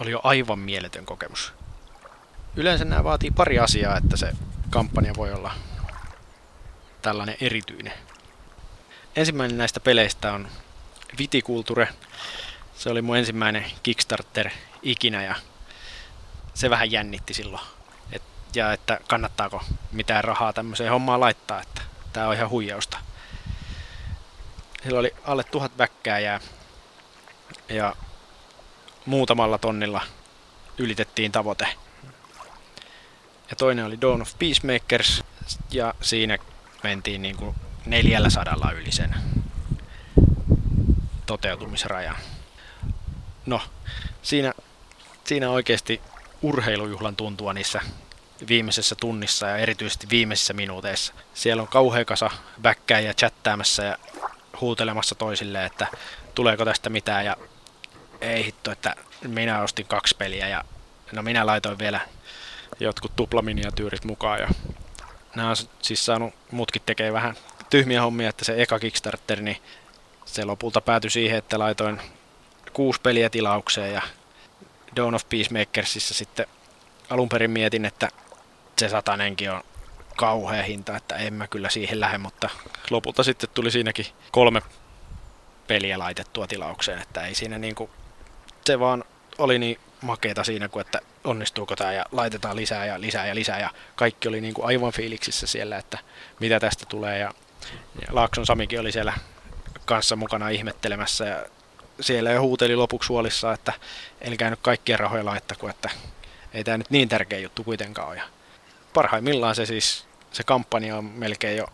oli jo aivan mieletön kokemus. Yleensä nämä vaatii pari asiaa, että se kampanja voi olla tällainen erityinen. Ensimmäinen näistä peleistä on Viticulture. Se oli mun ensimmäinen Kickstarter ikinä ja se vähän jännitti silloin. Et, ja että kannattaako mitään rahaa tämmöiseen hommaan laittaa, että tää on ihan huijausta. Sillä oli alle tuhat väkkää ja, ja muutamalla tonnilla ylitettiin tavoite. Ja toinen oli Dawn of Peacemakers ja siinä mentiin niin kuin neljällä sadalla yli sen toteutumisrajan. No, siinä, siinä oikeasti urheilujuhlan tuntua niissä viimeisessä tunnissa ja erityisesti viimeisissä minuuteissa. Siellä on kauhea kasa ja chattäämässä ja huutelemassa toisille, että tuleeko tästä mitään ja ei hitto, että minä ostin kaksi peliä ja no minä laitoin vielä jotkut tuplaminiatyyrit mukaan ja nämä on siis saanut mutkin tekee vähän tyhmiä hommia, että se eka Kickstarter, niin se lopulta päätyi siihen, että laitoin kuusi peliä tilaukseen ja Dawn of Peacemakersissa sitten alun perin mietin, että se satanenkin on kauhea hinta, että en mä kyllä siihen lähde, mutta lopulta sitten tuli siinäkin kolme peliä laitettua tilaukseen, että ei siinä niinku, se vaan oli niin makeeta siinä, kuin että onnistuuko tämä ja laitetaan lisää ja lisää ja lisää. Ja kaikki oli niinku aivan fiiliksissä siellä, että mitä tästä tulee. Ja ja Laakson Samikin oli siellä kanssa mukana ihmettelemässä ja siellä jo huuteli lopuksi huolissa, että en käynyt kaikkien rahoja laittako, että ei tämä nyt niin tärkeä juttu kuitenkaan ole. Ja parhaimmillaan se siis, se kampanja on melkein jo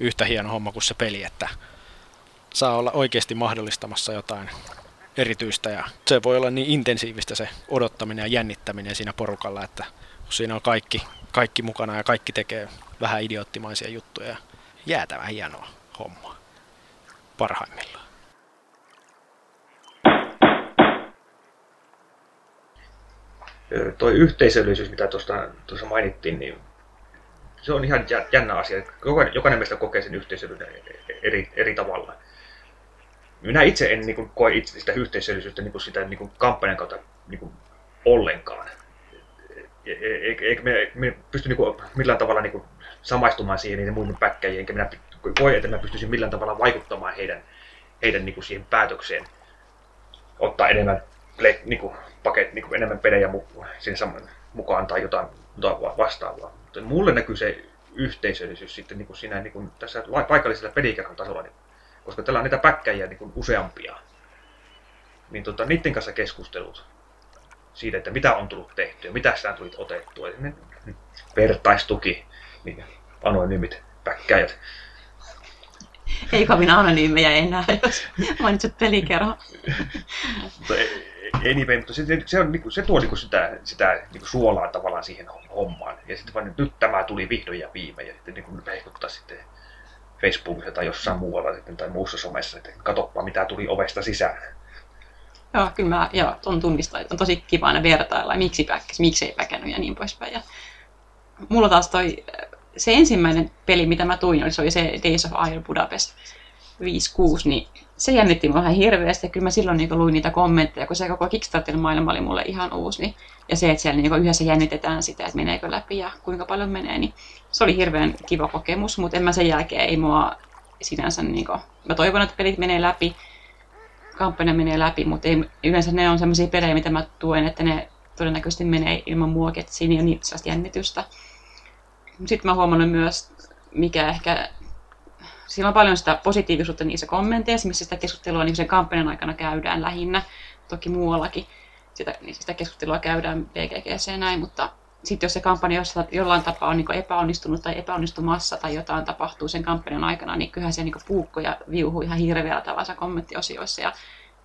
yhtä hieno homma kuin se peli, että saa olla oikeasti mahdollistamassa jotain erityistä ja se voi olla niin intensiivistä se odottaminen ja jännittäminen siinä porukalla, että siinä on kaikki, kaikki mukana ja kaikki tekee vähän idioottimaisia juttuja jäätävän hienoa hommaa. Parhaimmillaan. Toi yhteisöllisyys, mitä tuosta, tuossa mainittiin, niin se on ihan jännä asia. Jokainen, jokainen meistä kokee sen yhteisöllisyyden eri, eri tavalla. Minä itse en niin kuin, koe itse sitä yhteisöllisyyttä niin kuin sitä niin kuin kampanjan kautta niin kuin, ollenkaan. Eikä me, me pysty niin kuin, millään tavalla niin kuin, samaistumaan siihen niiden muihin päkkäjiin, enkä minä koe, että mä pystyisin millään tavalla vaikuttamaan heidän, heidän niin kuin siihen päätökseen ottaa enemmän niin kuin, paket, niin kuin enemmän pelejä mu- sinne saman, mukaan tai jotain, jotain vastaavaa. Mutta mulle näkyy se yhteisöllisyys sitten niin kuin siinä niin kuin tässä paikallisella pelikerran tasolla, niin, koska täällä on niitä päkkäjiä niin kuin useampia. Niin tota, niiden kanssa keskustelut siitä, että mitä on tullut tehtyä, mitä sitä tulit otettua. Vertaistuki, niin anonyymit päkkäjät. Ei kovin anonyymejä enää, jos mainitset pelikerho. anyway, mutta se, se, on, niinku, se tuo niinku sitä, sitä niinku suolaa tavallaan siihen hommaan. Ja sitten vaan nyt tämä tuli vihdoin ja viime ja sitten niinku hehkuttaa sitten Facebookissa tai jossain muualla sitten, tai muussa somessa, että katsoppa mitä tuli ovesta sisään. Joo, kyllä mä joo, on tunnistaa, että on tosi kiva aina vertailla, miksi päkkäs, miksi ei päkännyt ja niin poispäin. Ja mulla taas toi, se ensimmäinen peli, mitä mä tuin, oli, se oli se Days of Iron Budapest 5-6, niin se jännitti mua ihan hirveästi. Kyllä mä silloin niin luin niitä kommentteja, kun se koko Kickstarterin maailma oli mulle ihan uusi. Niin, ja se, että siellä niin yhdessä jännitetään sitä, että meneekö läpi ja kuinka paljon menee, niin se oli hirveän kiva kokemus. Mutta en mä sen jälkeen, ei mua sinänsä, niin kuin, mä toivon, että pelit menee läpi, kampanja menee läpi, mutta ei, yleensä ne on sellaisia pelejä, mitä mä tuen, että ne todennäköisesti menee ilman muakin, että siinä on sellaista jännitystä. Sitten mä huomannut myös, mikä ehkä Siinä on paljon sitä positiivisuutta niissä kommenteissa, missä sitä keskustelua niin sen kampanjan aikana käydään lähinnä, toki muuallakin sitä, niin sitä keskustelua käydään PGGC näin, mutta sitten jos se kampanja jollain tapaa on niin epäonnistunut tai epäonnistumassa tai jotain tapahtuu sen kampanjan aikana, niin kyllähän se niin puukkoja viuhuu ihan hirveällä tavalla kommenttiosioissa. Ja,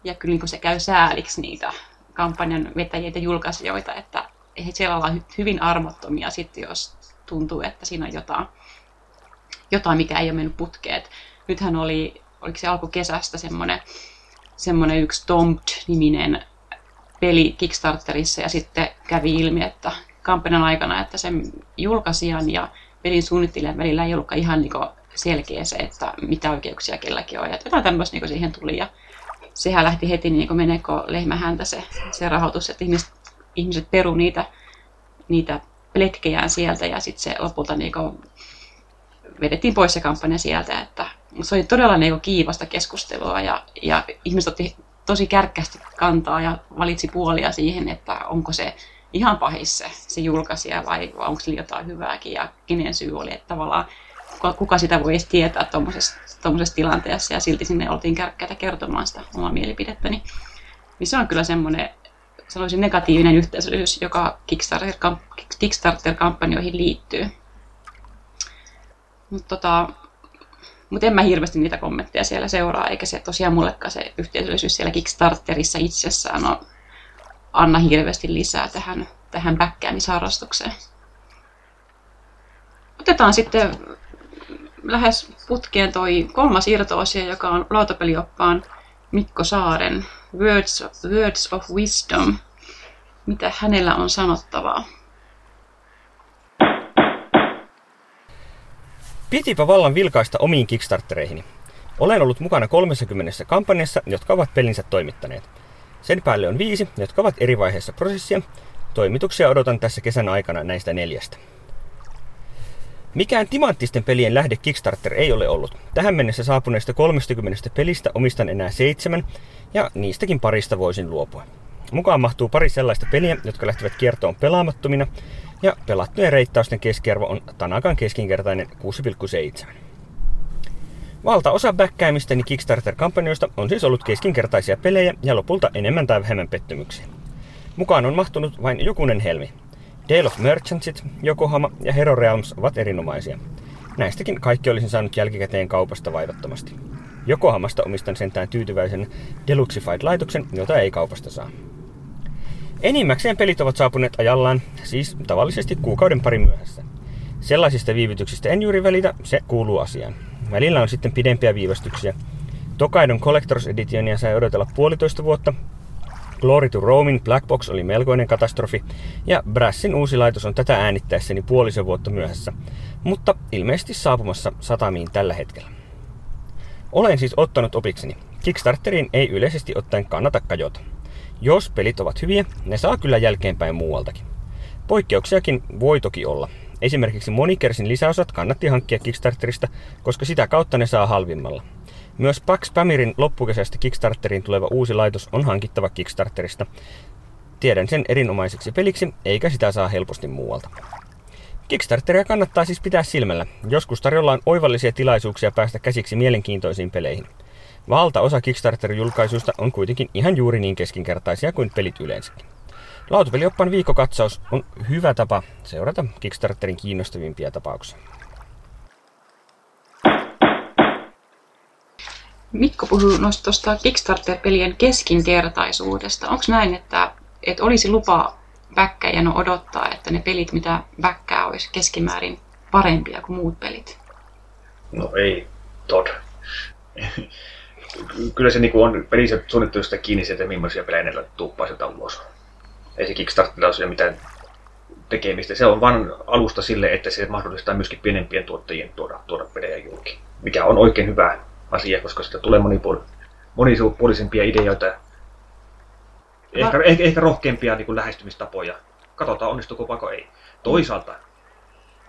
ja kyllä niin se käy sääliksi niitä kampanjan vetäjiä ja julkaisijoita, että siellä ollaan hyvin armottomia sitten, jos tuntuu, että siinä on jotain jotain, mikä ei ole mennyt putkeen. Nythän oli, oliko se alkukesästä semmoinen, semmoinen yksi Tombed-niminen peli Kickstarterissa ja sitten kävi ilmi, että kampanjan aikana, että sen julkaisijan ja pelin suunnittelijan välillä ei ollutkaan ihan niin selkeä se, että mitä oikeuksia kelläkin on. Ja jotain tämmöistä niin siihen tuli ja sehän lähti heti niin meneekö lehmähäntä se, se rahoitus, että ihmiset, ihmiset peru niitä, niitä pletkejään sieltä ja sitten se lopulta niin vedettiin pois se kampanja sieltä, että se oli todella niin kiivasta keskustelua ja, ja ihmiset otti tosi kärkkästi kantaa ja valitsi puolia siihen, että onko se ihan pahis se, se julkaisija vai, vai onko sillä jotain hyvääkin ja kenen syy oli, että tavallaan kuka, kuka sitä voi edes tietää tuommoisessa tilanteessa ja silti sinne oltiin kärkkäitä kertomaan sitä omaa mielipidettäni. Niin se on kyllä semmoinen, sanoisin negatiivinen yhteisöllisyys, joka Kickstarter-kampanjoihin liittyy. Mutta tota, mut en mä hirveästi niitä kommentteja siellä seuraa, eikä se tosiaan mullekaan se yhteisöllisyys siellä Kickstarterissa itsessään on, anna hirveästi lisää tähän, tähän bäkkäämisharrastukseen. Otetaan sitten lähes putkeen toi kolmas irtoasia, joka on lautapelioppaan Mikko Saaren Words of, Words of Wisdom. Mitä hänellä on sanottavaa? Pitipä vallan vilkaista omiin Kickstartereihini. Olen ollut mukana 30 kampanjassa, jotka ovat pelinsä toimittaneet. Sen päälle on viisi, jotka ovat eri vaiheessa prosessia. Toimituksia odotan tässä kesän aikana näistä neljästä. Mikään timanttisten pelien lähde Kickstarter ei ole ollut. Tähän mennessä saapuneista 30 pelistä omistan enää seitsemän, ja niistäkin parista voisin luopua. Mukaan mahtuu pari sellaista peliä, jotka lähtevät kiertoon pelaamattomina, ja pelattujen reittausten keskiarvo on Tanakan keskinkertainen 6,7. Valtaosa backkäämistäni Kickstarter-kampanjoista on siis ollut keskinkertaisia pelejä ja lopulta enemmän tai vähemmän pettymyksiä. Mukaan on mahtunut vain jokunen helmi. Dale of Merchantsit, Yokohama ja Hero Realms ovat erinomaisia. Näistäkin kaikki olisin saanut jälkikäteen kaupasta vaivattomasti. Yokohamasta omistan sentään tyytyväisen Deluxified-laitoksen, jota ei kaupasta saa. Enimmäkseen pelit ovat saapuneet ajallaan, siis tavallisesti kuukauden pari myöhässä. Sellaisista viivytyksistä en juuri välitä, se kuuluu asiaan. Välillä on sitten pidempiä viivästyksiä. Tokaidon Collectors Editionia sai odotella puolitoista vuotta, Glory to Roamin Black Box oli melkoinen katastrofi, ja Brassin uusi laitos on tätä äänittäessäni puolisen vuotta myöhässä, mutta ilmeisesti saapumassa satamiin tällä hetkellä. Olen siis ottanut opikseni. Kickstarteriin ei yleisesti ottaen kannata kajota. Jos pelit ovat hyviä, ne saa kyllä jälkeenpäin muualtakin. Poikkeuksiakin voi toki olla. Esimerkiksi Monikersin lisäosat kannatti hankkia Kickstarterista, koska sitä kautta ne saa halvimmalla. Myös Pax Pamirin loppukesästä Kickstarteriin tuleva uusi laitos on hankittava Kickstarterista. Tiedän sen erinomaiseksi peliksi, eikä sitä saa helposti muualta. Kickstarteria kannattaa siis pitää silmällä. Joskus tarjolla on oivallisia tilaisuuksia päästä käsiksi mielenkiintoisiin peleihin. Valtaosa Kickstarter-julkaisuista on kuitenkin ihan juuri niin keskinkertaisia kuin pelit yleensäkin. Lautapelioppaan viikkokatsaus on hyvä tapa seurata Kickstarterin kiinnostavimpia tapauksia. Mikko puhui tuosta Kickstarter-pelien keskinkertaisuudesta. Onko näin, että, että olisi lupa väkkäjän odottaa, että ne pelit, mitä väkkää, olisi keskimäärin parempia kuin muut pelit? No ei, Todd. Kyllä se niinku on pelissä suunnittelusta kiinni että millaisia pelejä ne tuuppaa sieltä ulos. Ei se Kickstarterilla ole mitään tekemistä. Se on vain alusta sille, että se mahdollistaa myöskin pienempien tuottajien tuoda, tuoda pelejä julki. Mikä on oikein hyvä asia, koska sitä tulee monipuol- monipuolisempia ideoita. Ehkä, Va- ehkä, ehkä rohkeampia niin kuin lähestymistapoja. Katsotaan, onnistuuko vaikka ei. Toisaalta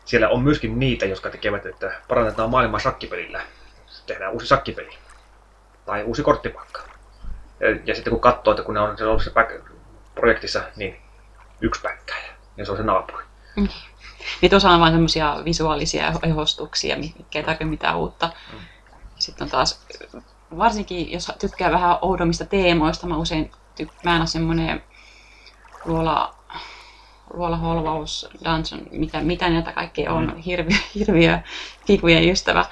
siellä on myöskin niitä, jotka tekevät, että parannetaan maailmaa shakkipelillä. Tehdään uusi shakkipeli. Tai uusi korttipakka. Ja, ja sitten kun katsoo, että kun ne on se projektissa, niin yksi päkkäjä. Ja se on se naapuri. Mm. Niin tuossa on vain semmoisia visuaalisia ehostuksia, mikä ei tarvitse mitään uutta. Mm. Sitten on taas, varsinkin jos tykkää vähän oudommista teemoista, mä usein tykkään, semmoinen luola, luola holvaus, dungeon, mitä, mitä näitä kaikkea on, mm. hirviö, hirviö figujen ystävä,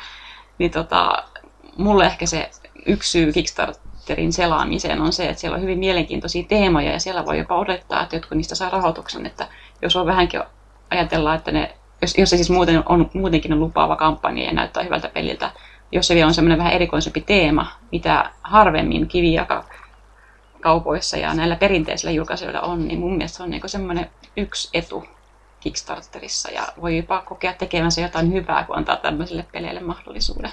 niin tota, mulle ehkä se yksi syy Kickstarterin selaamiseen on se, että siellä on hyvin mielenkiintoisia teemoja ja siellä voi jopa odottaa, että jotkut niistä saa rahoituksen, että jos on vähänkin ajatellaan, että ne, jos, jos se siis muuten on, muutenkin on lupaava kampanja ja näyttää hyvältä peliltä, jos se vielä on semmoinen vähän erikoisempi teema, mitä harvemmin kiviä kaupoissa ja näillä perinteisillä julkaisijoilla on, niin mun mielestä se on niin semmoinen yksi etu Kickstarterissa ja voi jopa kokea tekemänsä jotain hyvää, kun antaa tämmöisille peleille mahdollisuuden.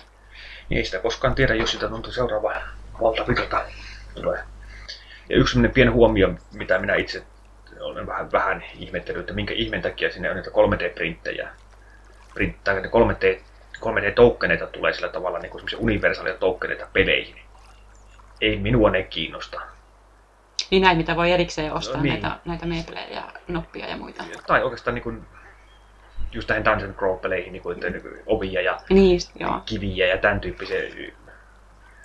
Niin ei sitä koskaan tiedä, jos sitä tuntuu seuraava valtavirta tulee. Ja yksi sellainen pieni huomio, mitä minä itse olen vähän, vähän ihmettänyt, että minkä ihmeen takia sinne on näitä 3D-printtejä, print, 3D 3D-toukkeneita tulee sillä tavalla niin kuin universaaleja toukkeneita peleihin. Ei minua ne kiinnosta. Niin näin, mitä voi erikseen ostaa, no, niin. näitä, näitä meeplejä ja noppia ja muita. Tai oikeastaan niin kuin, just tähän Dungeon Crawl-peleihin, niin kuin, ovia ja niin, joo. kiviä ja tämän tyyppisiä.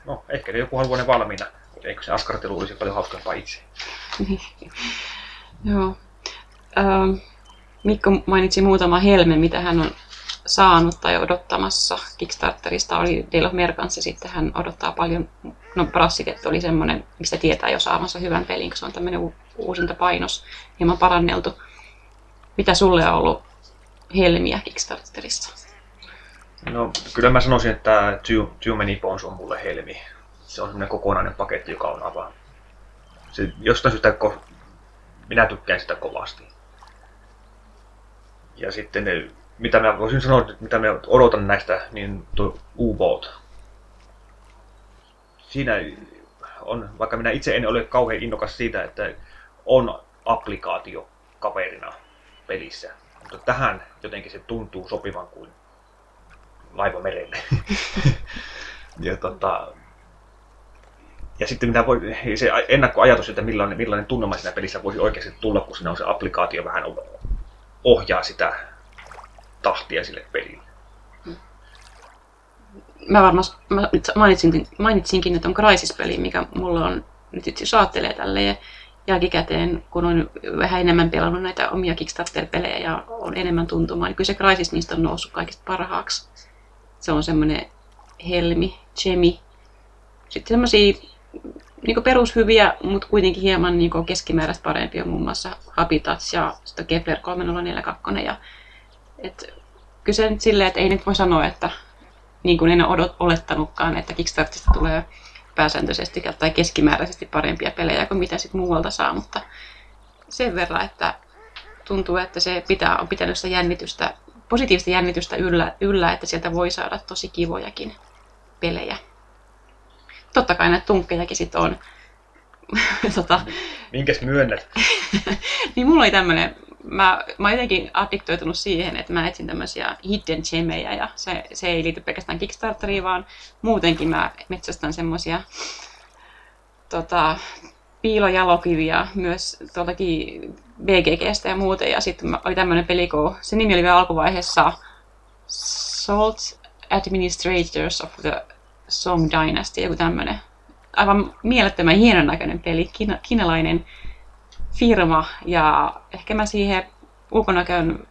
No, ehkä ne joku haluaa ne valmiina. Eikö se askartelu olisi paljon hauskempaa itse? joo. Ähm, Mikko mainitsi muutama helmen, mitä hän on saanut tai odottamassa Kickstarterista oli Dale of Mercants ja sitten hän odottaa paljon, no Brassiket oli semmoinen, mistä tietää jo saavansa hyvän pelin, kun se on tämmöinen uusinta painos, hieman paranneltu. Mitä sulle on ollut helmiä Kickstarterissa? No kyllä mä sanoisin, että Too, Too Many Bones on mulle helmi. Se on semmoinen kokonainen paketti, joka on aivan... Se, jostain syystä minä tykkään sitä kovasti. Ja sitten ne mitä mä voisin sanoa, mitä mä odotan näistä, niin tuo U-Boat. Siinä on, vaikka minä itse en ole kauhean innokas siitä, että on applikaatio kaverina pelissä. Mutta tähän jotenkin se tuntuu sopivan kuin laiva merelle. ja, tota, ja sitten mitä voi, se ennakkoajatus, että millainen, millainen tunnelma siinä pelissä voisi oikeasti tulla, kun siinä on se applikaatio vähän ohjaa sitä tahtia sille pelille. Mä varmasti mä mainitsinkin, mainitsinkin, että on Crysis-peli, mikä mulla on nyt itse saattelee tälleen jälkikäteen, kun on vähän enemmän pelannut näitä omia Kickstarter-pelejä ja on enemmän tuntumaan, niin kyllä se Crysis niistä on noussut kaikista parhaaksi. Se on semmoinen helmi, chemi. Sitten semmoisia niin perushyviä, mutta kuitenkin hieman niin keskimääräistä parempia, muun muassa Habitats ja Kepler 3042 ja et kyse nyt silleen, että ei nyt voi sanoa, että niin kuin en ole olettanutkaan, että Kickstarterista tulee pääsääntöisesti tai keskimääräisesti parempia pelejä kuin mitä sitten muualta saa, mutta sen verran, että tuntuu, että se pitää, on pitänyt sitä jännitystä, positiivista jännitystä yllä, yllä, että sieltä voi saada tosi kivojakin pelejä. Totta kai näitä tunkkejakin sitten on. tota... Minkäs myönnät? niin mulla oli tämmönen mä, mä oon jotenkin addiktoitunut siihen, että mä etsin tämmöisiä hidden gemejä ja se, se ei liity pelkästään Kickstarteriin, vaan muutenkin mä metsästän semmoisia tota, piilojalokiviä myös tuoltakin BGGstä ja muuten. Ja sitten oli tämmöinen peli, kun se nimi oli vielä alkuvaiheessa Salt Administrators of the Song Dynasty, joku tämmöinen. Aivan mielettömän hienon näköinen peli, kiinalainen firma. Ja ehkä mä siihen ulkonäköön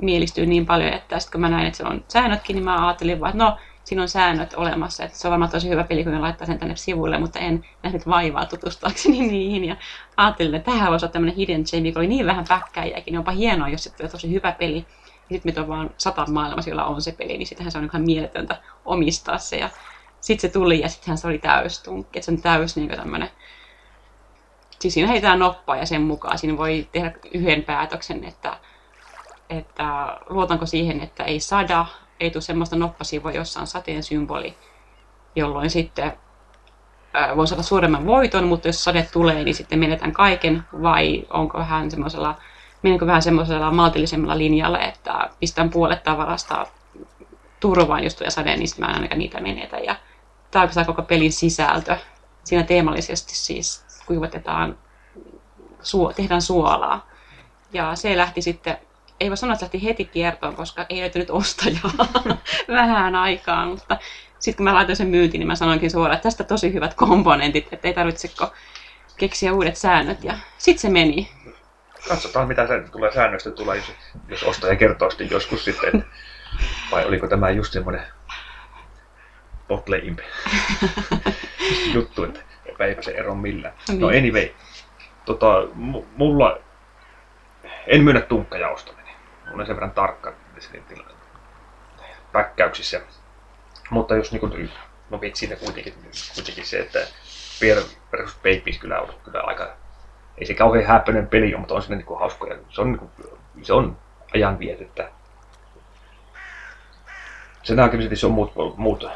mielistyin niin paljon, että sitten kun mä näin, että se on säännötkin, niin mä ajattelin vaan, että no, siinä on säännöt olemassa, että se on varmaan tosi hyvä peli, kun ne laittaa sen tänne sivuille, mutta en nähnyt vaivaa tutustuakseni niihin. Ja ajattelin, että tähän voisi olla tämmöinen hidden gem, mikä oli niin vähän päkkäjäkin, niin onpa hienoa, jos se on tosi hyvä peli. Ja sitten mitä on vaan sata maailmassa, jolla on se peli, niin sittenhän se on ihan mieletöntä omistaa se. Ja sitten se tuli ja sittenhän se oli täys tunkki, että se on täys niin tämmöinen Siis siinä heitetään noppaa ja sen mukaan siinä voi tehdä yhden päätöksen, että, että luotanko siihen, että ei sada, ei tule semmoista noppasivoa, jossa on sateen symboli, jolloin sitten voi saada suuremman voiton, mutta jos sade tulee, niin sitten menetään kaiken, vai onko vähän semmoisella, menenkö vähän semmoisella maltillisemmalla linjalla, että pistän puolet tavarasta turvaan, jos tulee sade, niin sitten mä en ainakaan niitä menetä. Ja tämä on koko pelin sisältö. Siinä teemallisesti siis kuivatetaan, suo, tehdään suolaa. Ja se lähti sitten ei voi sanoa, että lähti heti kiertoon, koska ei löytynyt ostajaa vähän aikaa, mutta sitten kun mä laitoin sen myyntiin, niin mä sanoinkin suoraan, että tästä tosi hyvät komponentit, että ei tarvitseko keksiä uudet säännöt, ja sitten se meni. Katsotaan, mitä se tulee säännöstä tulee, jos, jos ostaja kertoo sitten joskus sitten, vai oliko tämä just semmoinen botleimpe juttu, että eipä se ero millään. No niin. anyway, tota, mulla en myönnä tunkkaja ostaminen olen sen verran tarkka päkkäyksissä. Mutta jos niin kuin, no vitsi kuitenkin, kuitenkin se, että Pierre versus Babies kyllä on kyllä aika, ei se kauhean häppöinen peli ole, mutta on se niin kuin hauskoja. Se on, niin kuin, se on ajan vietettä. Sen näkemisesti se on muut, muut,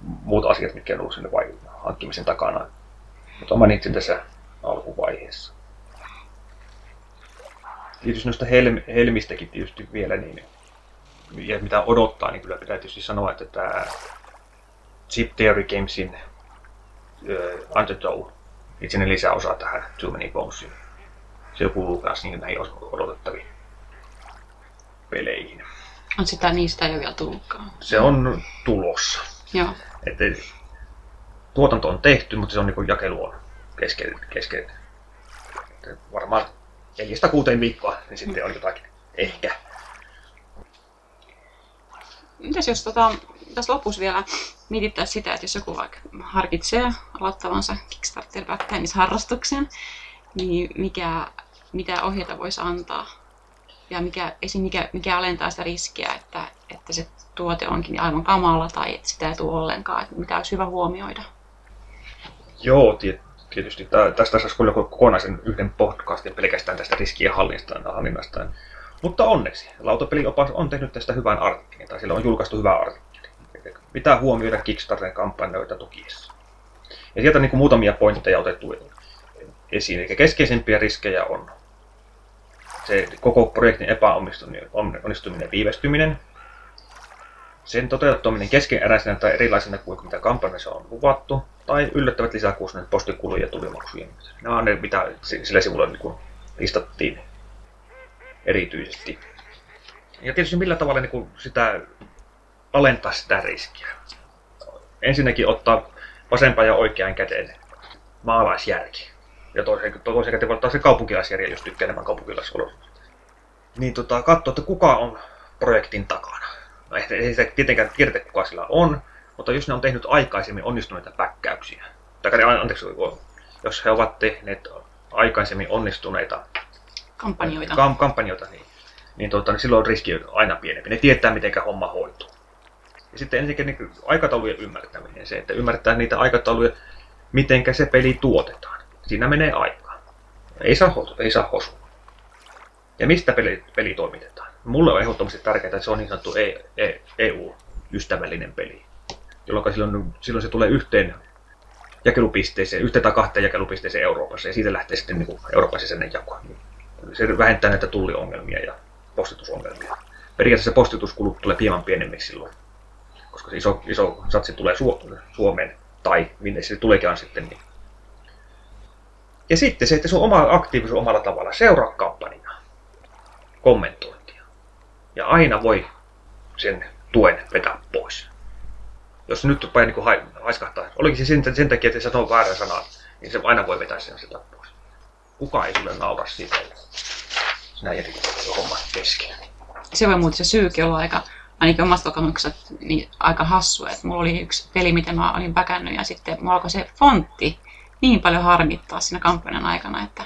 muut asiat, mitkä on ollut sinne vai hankkimisen takana. Mutta mainitsin tässä alkuvaiheessa tietysti noista helm, helmistäkin tietysti vielä, niin, ja mitä odottaa, niin kyllä pitää tietysti sanoa, että tämä Chip Theory Gamesin uh, Undertow, itse lisäosa tähän Too Many Bonesiin. Se kuuluu myös niin näihin odotettaviin peleihin. On sitä niistä ei ole vielä tullutkaan. Se on tulossa. Joo. Että tuotanto on tehty, mutta se on niin jakelu on kesken. kesken. Varmaan neljästä kuuteen viikkoa, niin sitten on jotakin ehkä. Mitäs jos tota, tässä lopussa vielä mietittäisiin sitä, että jos joku vaikka harkitsee aloittavansa Kickstarter harrastuksen, niin mikä, mitä ohjeita voisi antaa? Ja mikä, esim. mikä, mikä alentaa sitä riskiä, että, että se tuote onkin aivan kamala tai että sitä ei tule ollenkaan, että mitä olisi hyvä huomioida? Joo, tietysti tästä saisi kyllä kokonaisen yhden podcastin pelkästään tästä riskien hallinnasta. Mutta onneksi lautapeliopas on tehnyt tästä hyvän artikkelin, tai sillä on julkaistu hyvä artikkeli. Mitä huomioida Kickstarterin kampanjoita tukiessa. Ja sieltä niin kuin muutamia pointteja otettu esiin. Eli keskeisimpiä riskejä on se koko projektin epäonnistuminen viivästyminen, sen toteuttaminen keskeneräisenä tai erilaisena kuin mitä kampanjassa on luvattu, tai yllättävät lisäkustannukset, postikuluja ja tulimaksuja. Nämä on ne, mitä sillä sivulla niin listattiin erityisesti. Ja tietysti millä tavalla niin kuin sitä alentaa sitä riskiä. Ensinnäkin ottaa vasempaan ja oikean käteen maalaisjärki. Ja toisen, toisen käteen voi ottaa se kaupunkilaisjärki, jos tykkää enemmän kaupunkilaisolosuhteista. Niin tota, katsoa, että kuka on projektin takana. No ei se tietenkään tiedetä, kuka sillä on, mutta jos ne on tehnyt aikaisemmin onnistuneita päkkäyksiä, tai anteeksi, jos he ovat tehneet aikaisemmin onnistuneita kampanjoita, kam- kampanjoita niin, niin, tuota, niin silloin riski on aina pienempi. Ne tietää, miten homma hoituu. Ja sitten ensinnäkin niin aikataulujen ymmärtäminen, se, että ymmärtää niitä aikatauluja, miten se peli tuotetaan. Siinä menee aikaa. Ei saa, ei saa hosua. Ja mistä peli, peli toimitetaan? Mulle on ehdottomasti tärkeää, että se on niin sanottu EU-ystävällinen e peli jolloin silloin, silloin se tulee yhteen jakelupisteeseen, yhteen tai kahteen jakelupisteeseen Euroopassa, ja siitä lähtee sitten niin Euroopan sisäinen jako. Se vähentää näitä tulliongelmia ja postitusongelmia. Periaatteessa postituskulut tulee hieman pienemmiksi silloin, koska se iso, iso satsi tulee Suomeen, tai minne se tuleekin sitten. Niin. Ja sitten se, että sun oma aktiivisuus omalla tavalla, seuraa kampanjaa, kommentointia. Ja aina voi sen tuen vetää pois. Jos nyt päin niin haiskahtaa, olikin se sen, sen takia, että se sanoo väärän sanan, niin se aina voi vetää sen sitä pois. Kuka ei sulle naura siitä, että sinä jätit homman kesken. Se voi muuten se syykin olla aika, ainakin omasta kokemuksesta, niin aika hassu. Että mulla oli yksi peli, mitä mä olin päkännyt ja sitten mulla alkoi se fontti niin paljon harmittaa siinä kampanjan aikana, että,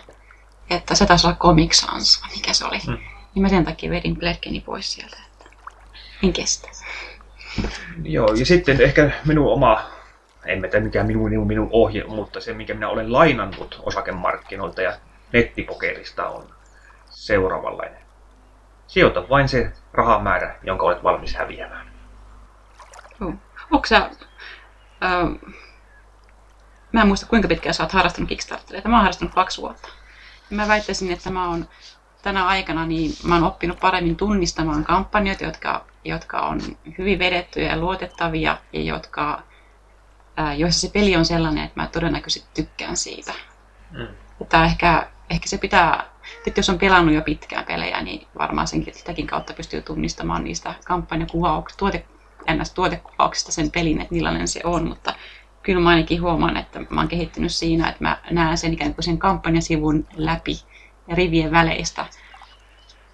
että se taisi olla Comic Sans, mikä se oli. Hmm. Niin mä sen takia vedin Blekkeni pois sieltä, että en kestä. Joo, ja sitten ehkä minun oma, en mä tiedä mikä minun, minun, minun ohje, mutta se mikä minä olen lainannut osakemarkkinoilta ja nettipokerista on seuraavanlainen. Sijoita vain se rahamäärä, jonka olet valmis häviämään. Oh. Onko sä, äh, mä en muista kuinka pitkään sä oot harrastanut Kickstarteria. Mä oon harrastanut kaksi vuotta. Ja mä väittäisin, että mä oon tänä aikana niin mä oon oppinut paremmin tunnistamaan kampanjoita, jotka, jotka on hyvin vedettyjä ja luotettavia ja jotka, ää, joissa se peli on sellainen, että mä todennäköisesti tykkään siitä. Mm. Että ehkä, ehkä se pitää, että jos on pelannut jo pitkään pelejä, niin varmaan senkin, sitäkin kautta pystyy tunnistamaan niistä kampanjakuvauksista, tuote, tuotekuvauksista sen pelin, että millainen se on, mutta kyllä mä ainakin huomaan, että mä oon kehittynyt siinä, että mä näen sen ikään kuin sen kampanjasivun läpi ja rivien väleistä.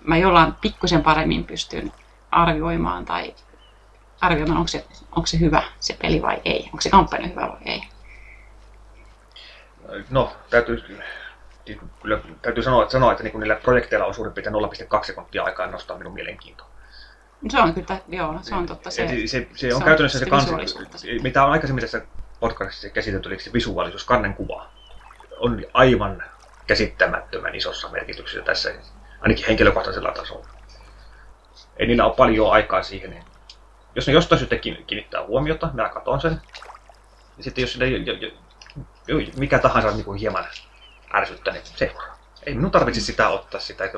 Mä jollain pikkusen paremmin pystyn arvioimaan tai arvioimaan, onko se, onko se hyvä se peli vai ei, onko se kampanja hyvä vai ei. No, täytyy, kyllä, täytyy sanoa, että, sanoa, että niin niillä projekteilla on suurin piirtein 0,2 sekuntia aikaa nostaa minun mielenkiintoa. Se on kyllä, joo, se on totta. Se, se, se, se on, on käytännössä se kans, mitä on aikaisemmin tässä podcastissa käsitelty, eli se visuaalisuus, kannen kuva, on aivan käsittämättömän isossa merkityksessä tässä, ainakin henkilökohtaisella tasolla. Ei niillä ole paljon aikaa siihen. Niin jos ne jostain syystä kiinnittää huomiota, minä katson sen. Ja sitten jos jo, jo, jo, mikä tahansa niin kuin hieman ärsyttää, niin seuraa. Ei minun tarvitse sitä ottaa sitä.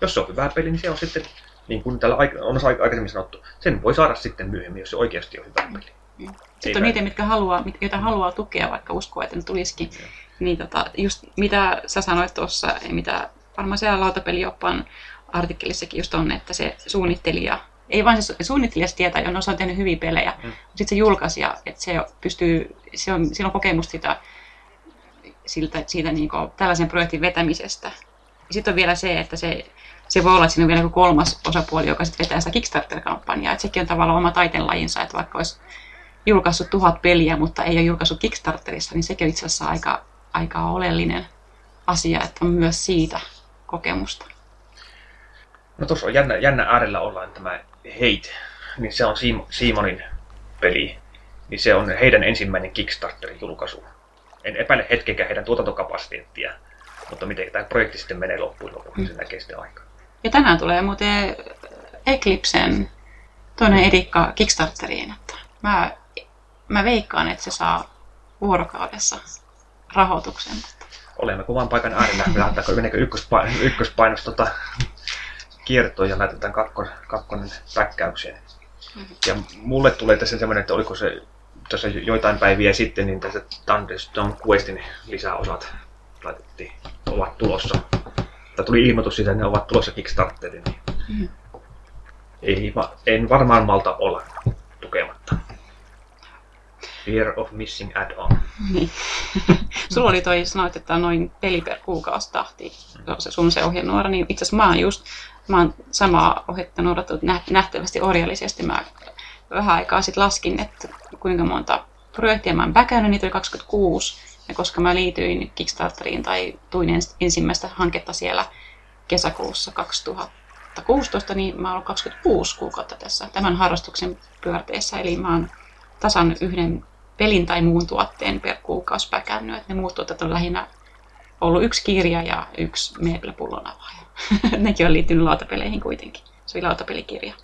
Jos se on hyvä peli, niin se on sitten, niin kuin täällä on aikaisemmin sanottu, sen voi saada sitten myöhemmin, jos se oikeasti on hyvä peli. Sitten on niitä, mitkä haluaa, joita haluaa tukea, vaikka uskoo, että ne tulisikin. Niin tota, just mitä sä sanoit tuossa, mitä varmaan siellä lautapelioppaan artikkelissakin just on, että se suunnittelija, ei vain se suunnittelija tietää, että osa on tehnyt hyviä pelejä, mm. mutta sitten se julkaisija, että se pystyy, se on, sillä on kokemusta sitä, siltä, siitä niin kuin, tällaisen projektin vetämisestä. Sitten on vielä se, että se, se voi olla, että siinä on vielä joku kolmas osapuoli, joka sitten vetää sitä Kickstarter-kampanjaa. Että sekin on tavallaan oma taiteenlajinsa, että vaikka olisi julkaissut tuhat peliä, mutta ei ole julkaissut Kickstarterissa, niin sekin on itse asiassa aika, aika oleellinen asia, että on myös siitä kokemusta. No tuossa on jännä, jännä äärellä ollaan tämä Hate, niin se on Simonin peli, niin se on heidän ensimmäinen Kickstarterin julkaisu. En epäile hetkenkään heidän tuotantokapasiteettia, mutta miten tämä projekti sitten menee loppuun lopuksi, niin se näkee sitten aikaa. Ja tänään tulee muuten Eclipsen toinen edikka Kickstarteriin, että mä mä veikkaan, että se saa vuorokaudessa rahoituksen. Olemme kuvan paikan äärellä. Lähdetäänkö, meneekö ykköspainos, ykköspainos tota, kiertoon ja laitetaan kakkon, kakkonen päkkäykseen. Mm-hmm. Ja mulle tulee tässä semmoinen, että oliko se tuossa joitain päiviä sitten, niin tässä Thunderstone Questin lisäosat laitettiin, ovat tulossa. Tai tuli ilmoitus siitä, että ne ovat tulossa Kickstarteriin. Mm-hmm. Ei, en varmaan malta olla. Fear of missing add-on. Niin. Sulla oli toi, sanoit, että noin peli per kuukausi tahti, se sun se ohjenuora, niin itse asiassa mä oon just, mä oon samaa ohjetta noudattanut nähtävästi orjallisesti. Mä vähän aikaa sitten laskin, että kuinka monta projektia mä oon päkännyt, niitä oli 26. Ja koska mä liityin Kickstarteriin tai tuin ensimmäistä hanketta siellä kesäkuussa 2016, niin mä oon ollut 26 kuukautta tässä tämän harrastuksen pyörteessä. Eli mä oon tasan yhden pelin tai muun tuotteen per kuukausi päkännyt. Että ne muut tuotteet on lähinnä ollut yksi kirja ja yksi meeplipullon avaaja. Nekin on liittynyt lautapeleihin kuitenkin. Se oli lautapelikirja.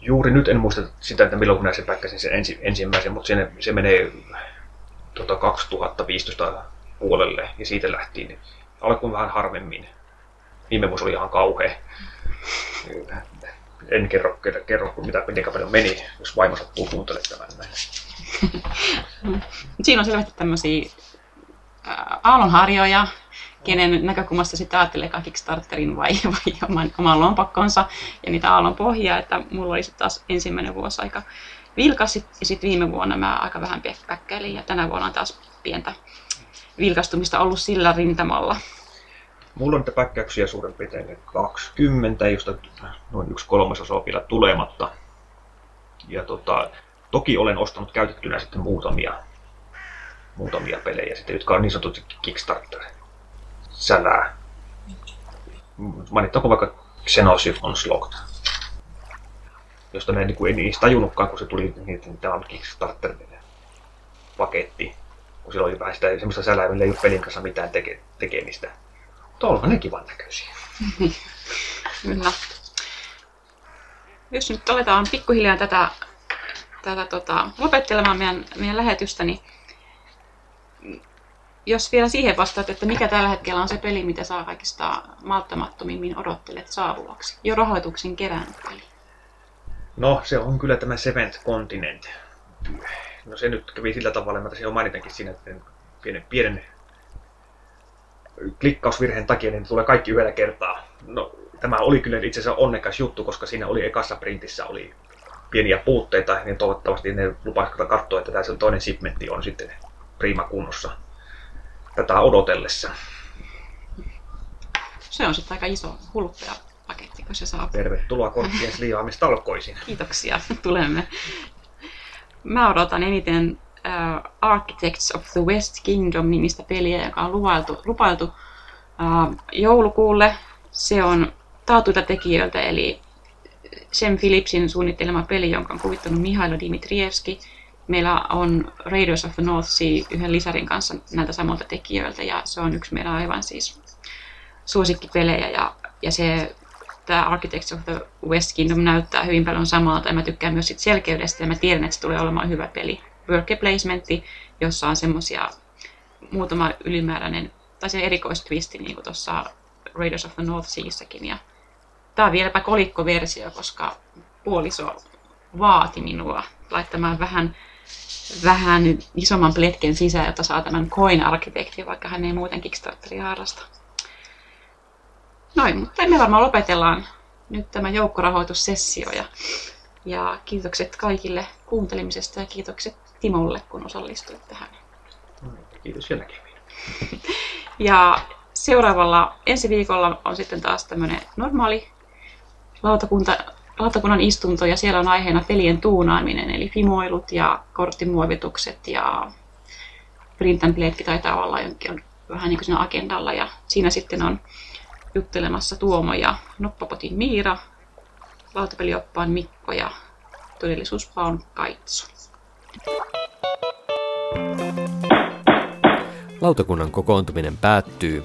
Juuri nyt en muista sitä, että milloin minä sen päkkäsin sen ensi, ensimmäisen, mutta se, se menee tuota 2015 puolelle ja siitä lähtien. Niin alkuun vähän harvemmin. Viime vuosi oli ihan kauhea. En kerro, kerro mitä, miten paljon meni, jos vaimo sattuu kuuntelemaan näin. Siinä on selvästi tämmöisiä aallonharjoja, kenen näkökulmasta sitten ajattelee Kickstarterin vai, vai oman, oman lompakkonsa ja niitä aallon pohjia, että mulla oli sitten taas ensimmäinen vuosi aika vilkas ja sitten viime vuonna mä aika vähän päkkäilin ja tänä vuonna on taas pientä vilkastumista ollut sillä rintamalla. Mulla on niitä päkkäyksiä suurin piirtein 20, josta noin yksi kolmasosa on vielä tulematta. Ja tota, toki olen ostanut käytettynä sitten muutamia, muutamia pelejä, sitten, jotka on niin sanotusti Kickstarter sälää. Mainittaako vaikka Xenosis Onslaught, josta mä en, niin en edes tajunnutkaan, kun se tuli, niin, että tämä on Kickstarter-paketti. Kun sillä oli vähän sitä semmoista sälää, millä ei ole pelin kanssa mitään teke, tekemistä. Tuolla ne kivan näköisiä. Kyllä. Jos nyt aletaan pikkuhiljaa tätä, tätä tota, lopettelemaan meidän, meidän lähetystä, niin jos vielä siihen vastaat, että mikä tällä hetkellä on se peli, mitä saa kaikista malttamattomimmin odottelet saavuvaksi? Jo rahoituksen kerännyt peli. No, se on kyllä tämä Seventh Continent. No se nyt kävi sillä tavalla, että se on mainitankin siinä, että pienen, pienen klikkausvirheen takia niin tulee kaikki yhdellä kertaa. No, tämä oli kyllä itse asiassa onnekas juttu, koska siinä oli ekassa printissä oli pieniä puutteita, niin toivottavasti ne lupasivat katsoa, että tämä toinen shipmentti on sitten prima kunnossa tätä odotellessa. Se on sitten aika iso paketti, kun se saa. Tervetuloa korttien sliaamistalkoisiin. Kiitoksia, tulemme. Mä odotan eniten uh, Architects of the West Kingdom nimistä peliä, joka on lupailtu, lupailtu uh, joulukuulle. Se on taatuilta tekijöiltä, eli Sam Phillipsin suunnittelema peli, jonka on kuvittanut Mihailo Dimitrievski. Meillä on Raiders of the North Sea yhden lisärin kanssa näiltä samalta tekijöiltä, ja se on yksi meidän aivan siis suosikkipelejä, ja, ja se tämä Architects of the West Kingdom näyttää hyvin paljon samalta, ja mä tykkään myös sit selkeydestä, ja mä tiedän, että se tulee olemaan hyvä peli worker placementti, jossa on semmosia muutama ylimääräinen, tai se erikoistwisti, niin kuin tuossa Raiders of the North Seassakin. Ja tämä on vieläpä kolikkoversio, koska puoliso vaati minua laittamaan vähän, vähän isomman pletken sisään, jotta saa tämän coin arkkitehti, vaikka hän ei muuten Kickstarteria harrasta. Noin, mutta me varmaan lopetellaan nyt tämä joukkorahoitussessio ja, ja kiitokset kaikille kuuntelemisesta ja kiitokset Timolle, kun osallistuit tähän. Kiitos vielä Ja seuraavalla ensi viikolla on sitten taas tämmöinen normaali lautakunta, lautakunnan istunto ja siellä on aiheena pelien tuunaaminen, eli fimoilut ja korttimuovitukset ja print and taitaa olla jonkin vähän niin kuin siinä agendalla ja siinä sitten on juttelemassa Tuomo ja Noppapotin Miira, lautapelioppaan Mikko ja todellisuuspaon Kaitsu. Lautakunnan kokoontuminen päättyy.